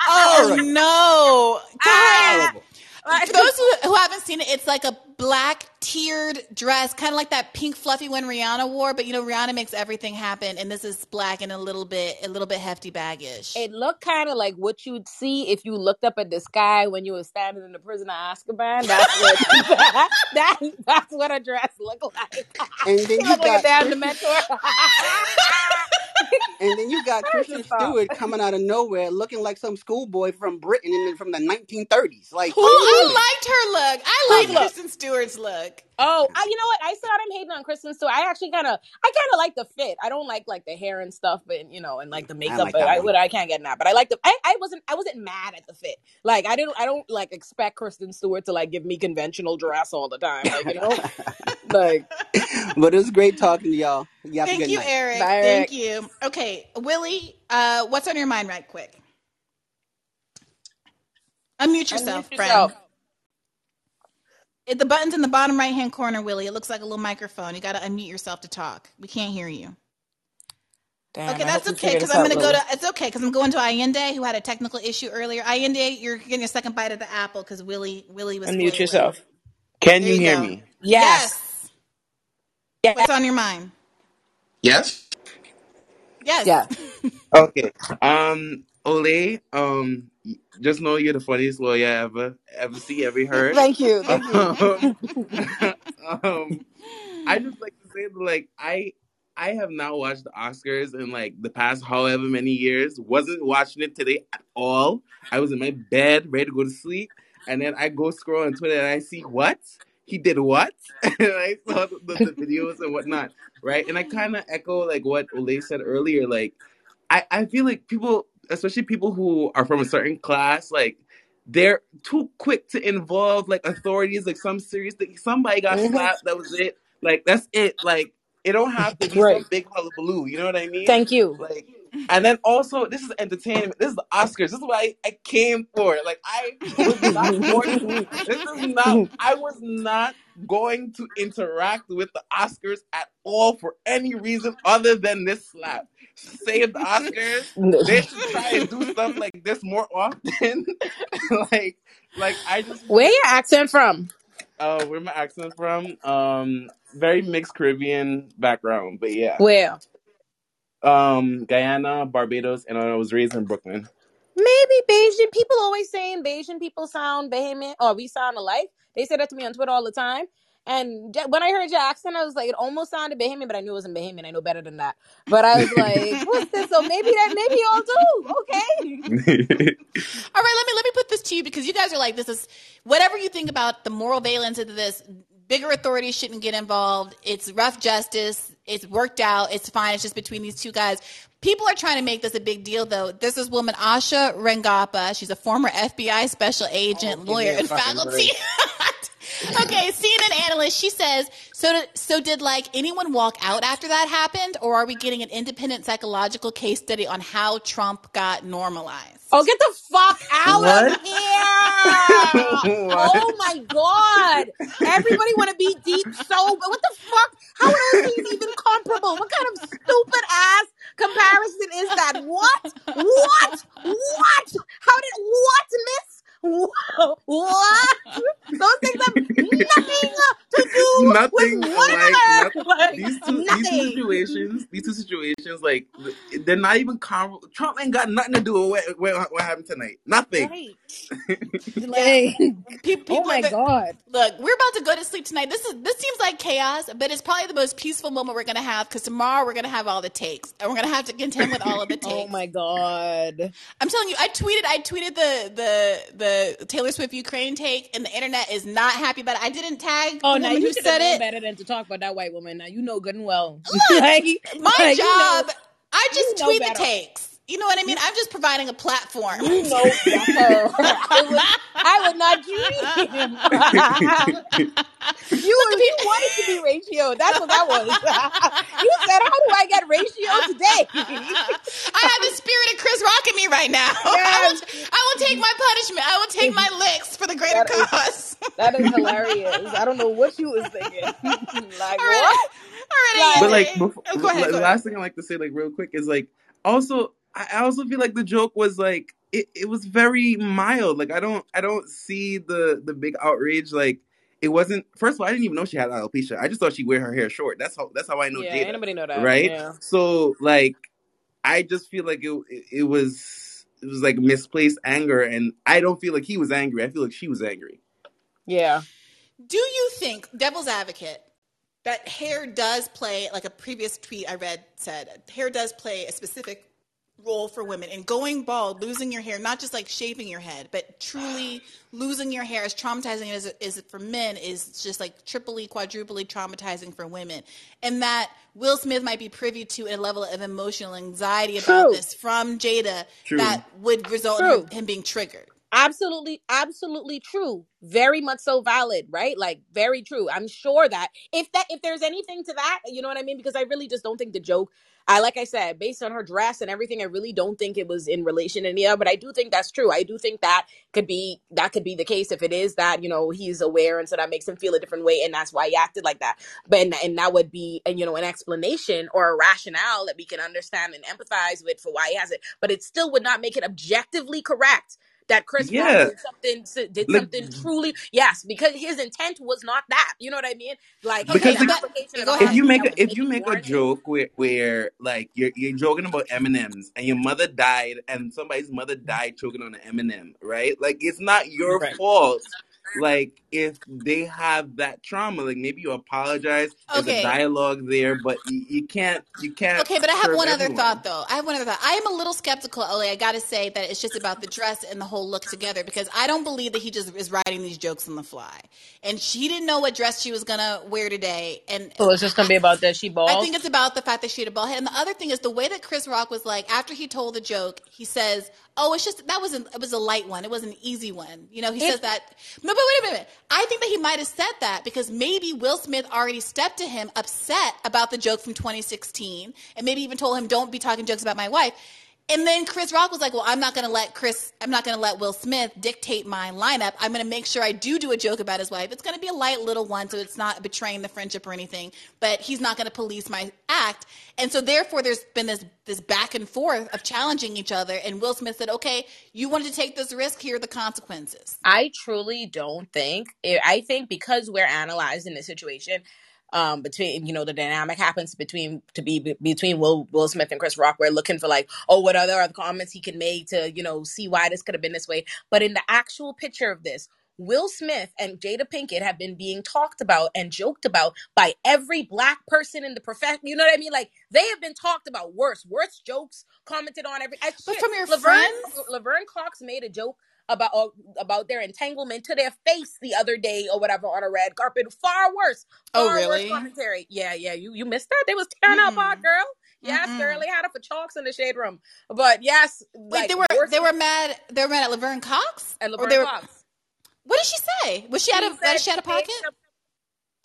Oh no, guys! horrible. Ah. For those who, who haven't seen it, it's like a black tiered dress, kind of like that pink fluffy one Rihanna wore. But you know, Rihanna makes everything happen, and this is black and a little bit, a little bit hefty baggish. It looked kind of like what you'd see if you looked up at the sky when you were standing in the prison of Azkaban. That's what *laughs* *laughs* that, that's what a dress looked like. And then She *laughs* you looked like a got damn Christian, Dementor. And then you got *laughs* Kristen Stewart coming out of nowhere looking like some schoolboy from Britain in from the 1930s. Like, Who what are you I liked her look. I Whose like look? Kristen Stewart's look. Oh, I, you know what? I said I'm hating on Kristen Stewart. I actually kind of, I kind of like the fit. I don't like like the hair and stuff, but you know, and like the I makeup. like But I one. would, I can't get that. But I like the. I, I wasn't, I wasn't mad at the fit. Like I didn't, I don't like expect Kristen Stewart to like give me conventional dress all the time. Like you know, *laughs* like but it was great talking to y'all. You have a Thank good you, night. Eric. Bye, Thank you. Okay, Willie, uh, what's on your mind, right quick? Unmute yourself, Unmute friend. yourself. It, the button's in the bottom right hand corner, Willie. It looks like a little microphone. You got to unmute yourself to talk. We can't hear you. Damn, okay, I that's okay because I'm going to go to. It's okay because I'm going to Allende who had a technical issue earlier. Allende, you're getting a second bite of the apple because Willie Willie was Unmute spoiling. yourself. Can you you hear go. me? Yes. Yes. What's on your mind? Yes. Yes. Yeah. *laughs* Okay. Um, Ole, um, just know you're the funniest lawyer I ever ever see, ever heard. Thank you. *laughs* Thank you. Um, *laughs* um, I just like to say that, like, I I have not watched the Oscars in like the past however many years. Wasn't watching it today at all. I was in my bed, ready to go to sleep, and then I go scroll on Twitter and I see what he did what, *laughs* and I *laughs* saw the, the, the videos and whatnot, right? And I kind of echo like what Ole said earlier. Like, I I feel like people, especially people who are from a certain class, like they're too quick to involve like authorities, like some serious thing. Somebody got Mhm. slapped, that was it. Like that's it. Like it don't have to be Right. some big hullabaloo. You know what I mean? Thank you. Like, and then also this is entertainment. This is the Oscars. This is what I, I came for. Like I was not going to. This is not. I was not going to interact with the Oscars at all for any reason other than this slap. Save the Oscars. They should try and do stuff like this more often. *laughs* like, like I just Where your accent from? uh, where my accent from? Um, very mixed Caribbean background, but yeah. Where? Um, Guyana, Barbados, and I was raised in Brooklyn. Maybe Bajan people always saying Bajan people sound Bahamian or we sound alike. They say that to me on Twitter all the time. And when I heard your accent, I was like, it almost sounded Bahamian, but I knew it wasn't Bahamian. I know better than that. But I was like, *laughs* what's this? So maybe that, maybe y'all do. Okay. *laughs* All right, let me let me put this to you because you guys are like this is whatever you think about the moral valence of this. Bigger authorities shouldn't get involved. It's rough justice. It's worked out. It's fine. It's just between these two guys. People are trying to make this a big deal, though. This is woman, Asha Rangappa. She's a former FBI special agent, lawyer, and faculty. *laughs* okay, CNN analyst. She says, so, so did like anyone walk out after that happened, or are we getting an independent psychological case study on how Trump got normalized? Oh, get the fuck out What? of here! *laughs* Oh my god! Everybody want to be deep sober. What the fuck? How are those things even comparable? What kind of stupid ass comparison is that? What? What? What? How did what, miss? What? What? Those things have nothing to do with nothing one like another. nothing. Like These two, these two nothing. situations, these two situations, like they're not even comparable. Trump ain't got nothing to do with what, what, what happened tonight. Nothing. Right. Yeah. *laughs* Like, oh People, oh my the- god. Look, we're about to go to sleep tonight. This is this seems like chaos, but it's probably the most peaceful moment we're gonna have because tomorrow we're gonna have all the takes, and we're gonna have to contend with all of the takes. *laughs* Oh my god. I'm telling you, I tweeted, I tweeted the the the Taylor Swift Ukraine take, and the internet is not happy about it. I didn't tag Oh, the now woman who said it. better than to talk about that white woman. Now you know good and well. Look, *laughs* like, My like, you know- job, I just tweet the takes. You know what I mean? I'm just providing a platform. You know. I would, I would not dream. you, you wanted to be ratio. That's what that was. you said, "How do I get ratio today?" I have the spirit of Chris Rock in me right now. *laughs* I, will, I will take my punishment. I will take my licks for the greater That is- cause. that is hilarious. I don't know what you was thinking. *laughs* like All what? right. All right, But like, before, Oh, go ahead, like, go the ahead. last thing I like to say, like real quick, is like also I I also feel like the joke was like it, it was very mild. Like I don't I don't see the the big outrage. Like it wasn't. First of all, I didn't even know she had alopecia. I just thought she wear her hair short. That's how that's how I know Yeah, Jada. anybody know that, right? yeah. So like I just feel like it, it it was it was like misplaced anger, and I don't feel like he was angry. I feel like she was angry. Yeah. Do you think, devil's advocate, that hair does play like a previous tweet I read said hair does play a specific role for women. And going bald losing your hair not just like shaving your head but truly *sighs* losing your hair as traumatizing as it is for men is just like triply quadruply traumatizing for women. And that will smith might be privy to a level of emotional anxiety about True. this from jada True. that would result in True. him, him being triggered. Absolutely absolutely true. Very much so valid right? Like very true. I'm sure that if that if there's anything to that you know what i mean? Because i really just don't think the joke i like i said based on her dress and everything i really don't think it was in relation to Nia, but i do think that's true. I do think that could be that could be the case if it is that you know he's aware and so that makes him feel a different way and that's why he acted like that. But and, and that would be and you know an explanation or a rationale that we can understand and empathize with for why he has it. But it still would not make it objectively correct that Chris Rock did something did Like- something truly yes because his intent was not that you know what I mean like Because an the- application of if you make a, if you maybe make a joke where, where like you're you're joking about M and M's and your mother died and somebody's mother died choking on an M and M, right? Like it's not your Right. fault. Like if they have that trauma, like maybe you apologize. okay. There's a dialogue there, but you, you can't you can't. Okay, but I have serve one other thought though. I have one other thought. I am a little skeptical, Ole. I got to say that it's just about the dress and the whole look together because I don't believe that he just is writing these jokes on the fly. And she didn't know what dress she was gonna wear today. And so it's just gonna be about that she balls I think it's about the fact that she had a bald head. And the other thing is the way that Chris Rock was like after he told the joke, he says, "Oh, it's just that was an, it was a light one. It was an easy one." You know, he It- says that. No, but wait a minute. I think that he might have said that because maybe Will Smith already stepped to him upset about the joke from 2016, and maybe even told him, "Don't be talking jokes about my wife." And then Chris Rock was like, "Well, I'm not going to let Chris. I'm not going to let Will Smith dictate my lineup. I'm going to make sure I do do a joke about his wife. It's going to be a light little one, so it's not betraying the friendship or anything. But he's not going to police my act. And so therefore, there's been this this back and forth of challenging each other. And Will Smith said, "Okay, you wanted to take this risk. Here are the consequences." I truly don't think. I think because we're analyzing the situation, um, between you know the dynamic happens between to be be- between Will Will Smith and Chris Rock. We're looking for like, oh, what other other comments he can make to you know see why this could have been this way. But in the actual picture of this. Will Smith and Jada Pinkett have been being talked about and joked about by every black person in the profession. You know what I mean? Like they have been talked about worse, worse jokes commented on every. But from your Laverne, friends? Laverne Cox made a joke about uh, about their entanglement to their face the other day or whatever on a red carpet. Far worse. Oh, Far really? worse commentary. Yeah, yeah. You you missed that. They was tearing up hot girl. Yes. They had her for chalks in the shade room. But yes, Wait, like, they were worse they were mad. They were mad at Laverne Cox. At Laverne they were- Cox. What did she say? Was she out of was she out of pocket?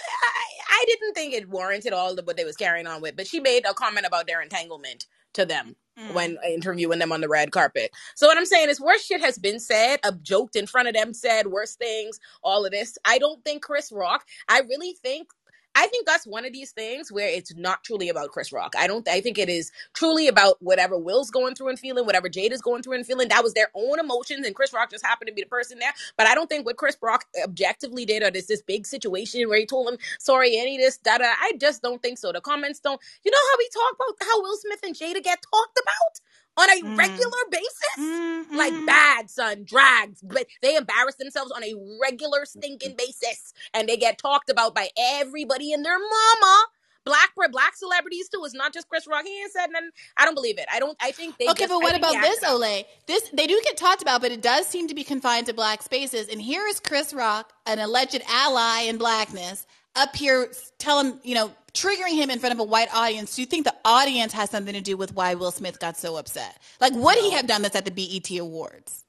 I, I didn't think it warranted all of what they was carrying on with, but she made a comment about their entanglement to them Mm. when interviewing them on the red carpet. So what I'm saying is worse shit has been said, a joked in front of them, said worse things, all of this. I don't think Chris Rock, I really think I think that's one of these things where it's not truly about Chris Rock. I don't I think it is truly about whatever Will's going through and feeling, whatever Jade is going through and feeling. That was their own emotions, and Chris Rock just happened to be the person there. But I don't think what Chris Rock objectively did, or this this big situation where he told him, sorry, any this, da da. I just don't think so. The comments don't. You know how we talk about how Will Smith and Jada get talked about on a Mm. regular basis? Mm-hmm. Like bad, son, drags. But they embarrass themselves on a regular stinking basis. And they get talked about by everybody and their mama. Black black celebrities too. It's not just Chris Rock. He ain't said nothing. I don't believe it. I don't I think they okay, just- but what about this. Ole? This they do get talked about, but it does seem to be confined to black spaces. And here is Chris Rock, an alleged ally in blackness, up here telling you know triggering him in front of a white audience. Do you think the audience has something to do with why Will Smith got so upset? Like, would he have done this at the BET Awards?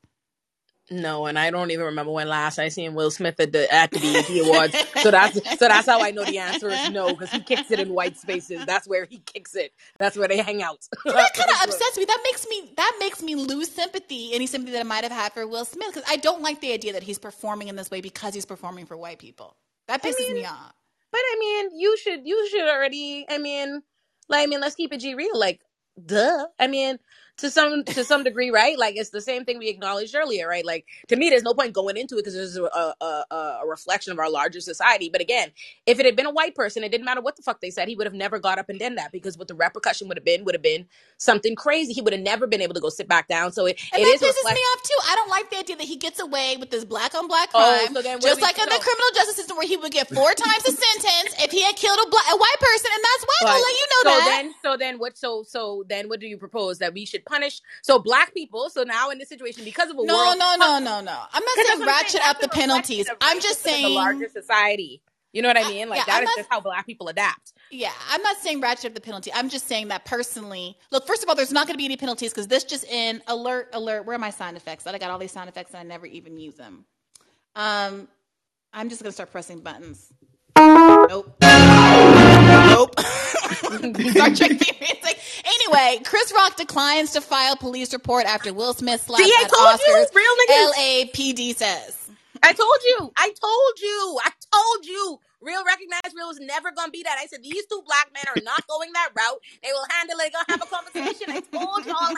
No, and I don't even remember when last I seen Will Smith at the at the BET Awards. So that's so that's how I know the answer is no, because he kicks it in white spaces. That's where he kicks it. That's where they hang out. That kind of *laughs* upsets me. That makes me that makes me lose sympathy, any sympathy that I might have had for Will Smith, because I don't like the idea that he's performing in this way because he's performing for white people. That pisses me off. But I mean, you should you should already. I mean, like I mean, let's keep it G real. Like, duh. I mean, to some to some degree, right? Like it's the same thing we acknowledged earlier, right? Like to me, there's no point going into it because there's a, a, a, a reflection of our larger society. But again, if it had been a white person, it didn't matter what the fuck they said, he would have never got up and done that because what the repercussion would have been would have been something crazy. He would have never been able to go sit back down. So it, And it that is pisses reflection. me off too. I don't like the idea that he gets away with this black on black Oh, crime, so just like in the criminal justice system, where he would get four *laughs* times the sentence if he had killed a, black, a white person, and that's why I'll let you know so that. then, so then, what? So, so then, what do you propose that we should punish? So black people. So now in this situation, because of a no, world, no, no, no, no. I'm not saying ratchet saying, up the that's a reflection penalties. I'm just in the saying larger society. You know what I mean? Like yeah, that I'm is not- just how black people adapt. Yeah, I'm not saying ratchet up the penalty. I'm just saying that personally. Look, first of all, there's not going to be any penalties because this just in alert, alert. Where are my sound effects? That I got all these sound effects and I never even use them. Um, I'm just going to start pressing buttons. Nope. nope. Star Trek theme music. Anyway, Chris Rock declines to file police report after Will Smith slapped See, I at told you, Oscars. real niggas. LAPD says. I told you. I told you. I told you. Real recognized real is never gonna be that. I said these two black men are not going that route. They will handle it. Gonna have a conversation. I told y'all.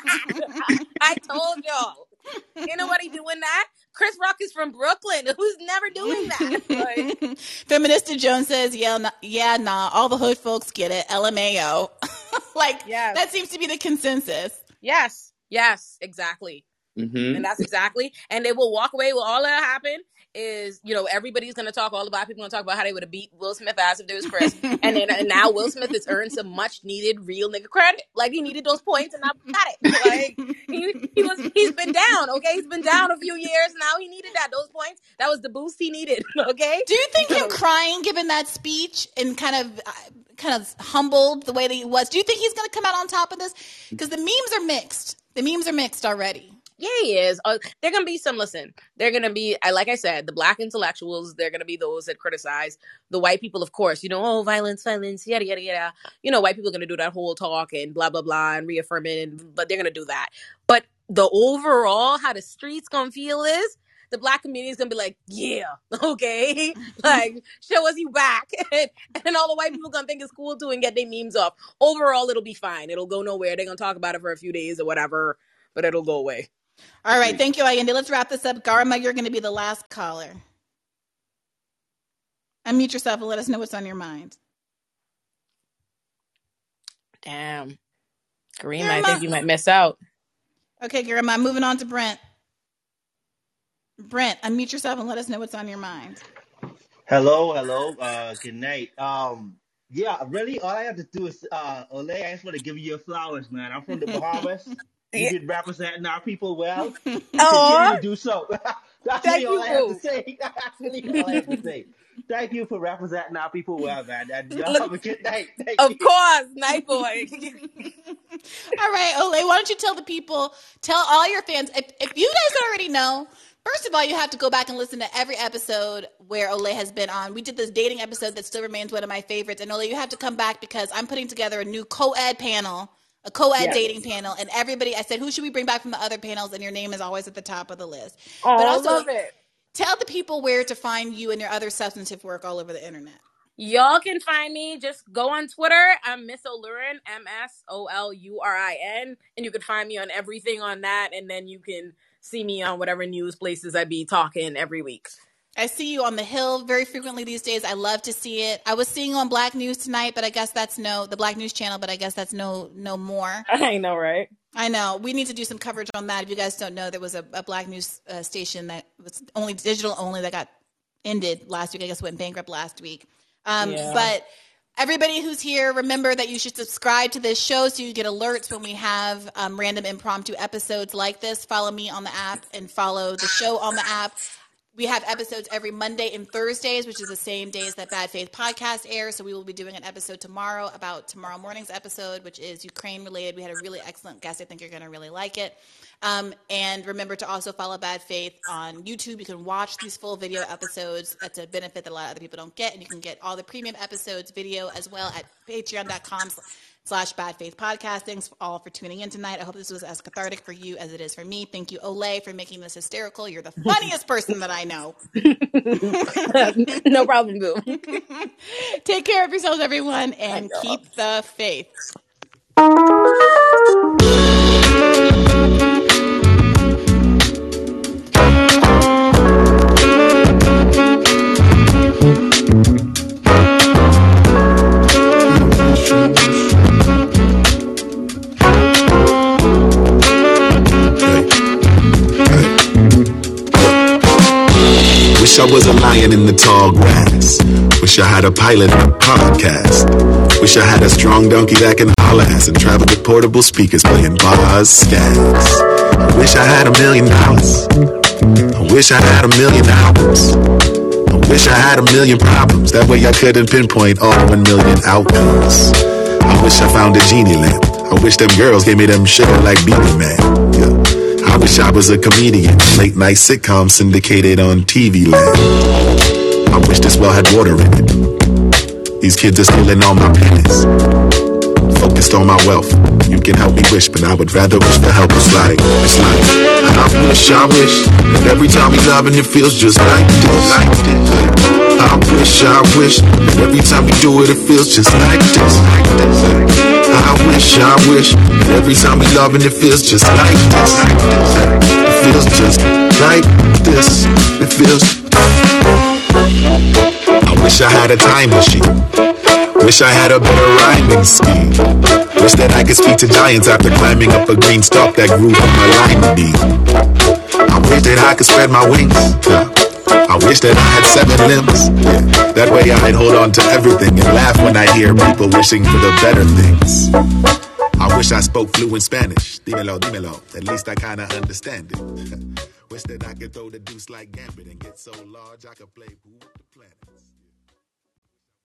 *laughs* I told y'all. *laughs* Ain't nobody doing that. Chris Rock is from Brooklyn. *laughs* Who's never doing that? *laughs* Like, Feminista Jones says, yeah, nah, yeah, nah, all the hood folks get it. LMAO. like, Yes. that seems to be the consensus. yes, yes, exactly. Mm-hmm. And that's exactly. And they will walk away with all that happened is, you know, everybody's gonna talk, all the black people gonna talk about how they would have beat Will Smith ass if there was Chris. *laughs* and then and now Will Smith has earned some much needed real nigga credit. Like he needed those points and now he got it. Like he, he was he's been down, okay? He's been down a few years. Now he needed that. Those points, that was the boost he needed. *laughs* Okay. Do you think him crying, given that speech, and kind of, uh, kind of humbled the way that he was? Do you think he's going to come out on top of this? Because the memes are mixed. The memes are mixed already. Yeah, he is. Uh, they're gonna be some. Listen, they're gonna be. I like I said, the black intellectuals. They're gonna be those that criticize the white people. Of course, you know, oh, violence, violence, yada yada yada. You know, white people are gonna do that whole talk and blah blah blah and reaffirm it. And, but they're gonna do that. But the overall, how the streets gonna feel is the black community is gonna be like, yeah, *laughs* okay, *laughs* like show us you back, *laughs* and, and all the white people gonna think it's cool too and get their memes off. Overall, it'll be fine. It'll go nowhere. They're gonna talk about it for a few days or whatever, but it'll go away. All right. Thank you, Ayende. Let's wrap this up. Garma, you're going to be the last caller. Unmute yourself and let us know what's on your mind. Damn. Kareem, I think you might miss out. Okay, Garma, moving on to Brent. Brent, unmute yourself and let us know what's on your mind. Hello, hello. Uh, good night. Um, yeah, really, all I have to do is, uh, Ole, I just want to give you your flowers, man. I'm from the *laughs* Bahamas. You did representing our people well. *laughs* Continue to do so. *laughs* That's Thank really all you, I have boo. to say. *laughs* That's really all I have to say. Thank you for representing our people well, man. And y'all Look, have a good night. Thank Of you. course, night boy. All right, Ole, why don't you tell the people, tell all your fans, if, if you guys already know, first of all, you have to go back and listen to every episode where Ole has been on. We did this dating episode that still remains one of my favorites. And Ole, you have to come back because I'm putting together a new co ed panel, a co ed Yes. dating panel. And everybody, I said, who should we bring back from the other panels? And your name is always at the top of the list. Oh, but also, love it. tell the people where to find you and your other substantive work all over the internet. Y'all can find me. Just go on Twitter. I'm Miss Olurin, M S O L U R I N, and you can find me on everything on that. And then you can see me on whatever news places I be talking every week. I see you on the Hill very frequently these days. I love to see it. I was seeing you on Black News tonight, but I guess that's no the Black News channel, but I guess that's no no more. *laughs* I know, right? I know. We need to do some coverage on that. If you guys don't know, there was a, a Black News uh, station that was only digital only that got ended last week. I guess went bankrupt last week. Um, Yeah. But everybody who's here, remember that you should subscribe to this show so you get alerts when we have um, random impromptu episodes like this. Follow me on the app and follow the show on the app. We have episodes every Monday and Thursdays, which is the same days that Bad Faith podcast airs. So we will be doing an episode tomorrow about tomorrow morning's episode, which is Ukraine related. We had a really excellent guest. I think you're going to really like it. Um, and remember to also follow Bad Faith on YouTube. You can watch these full video episodes. That's a benefit that a lot of other people don't get. And you can get all the premium episodes video as well at patreon.com slash bad faith podcast. Thanks all for tuning in tonight. I hope this was as cathartic for you as it is for me. Thank you, Ole, for making this hysterical. You're the funniest person that I know. *laughs* no problem, boo. *laughs* Take care of yourselves, everyone, and keep the faith. Was a lion in the tall grass. Wish I had a pilot and a podcast. Wish I had a strong donkey that can holler ass and travel with portable speakers playing bars, scats. I wish I had a million dollars. I wish I had a million albums. I wish I had a million problems. That way I couldn't pinpoint all one million outcomes. I wish I found a genie lamp. I wish them girls gave me them sugar like Beenie Man. Yeah. I wish I was a comedian. Late night sitcom syndicated on TV land. I wish this well had water in it. These kids are stealing all my pennies. Focused on my wealth. You can help me wish, but I would rather wish the help was like, it's like, I wish, I wish, every time we loving it feels just like this. I wish, I wish, every time we do it, it feels just like this. Like this. I wish, I wish, every time we loving it feels just like this. It feels just like this. It feels. I wish I had a time machine. Wish I had a better rhyming scheme. Wish that I could speak to giants after climbing up a green stalk that grew from my lima bean. I wish that I could spread my wings. I wish that I had seven limbs. Yeah. That way I'd hold on to everything and laugh when I hear people wishing for the better things. I wish I spoke fluent Spanish. Dímelo, dímelo. At least I kinda understand it. *laughs* wish that I could throw the deuce like Gambit and get so large I could play.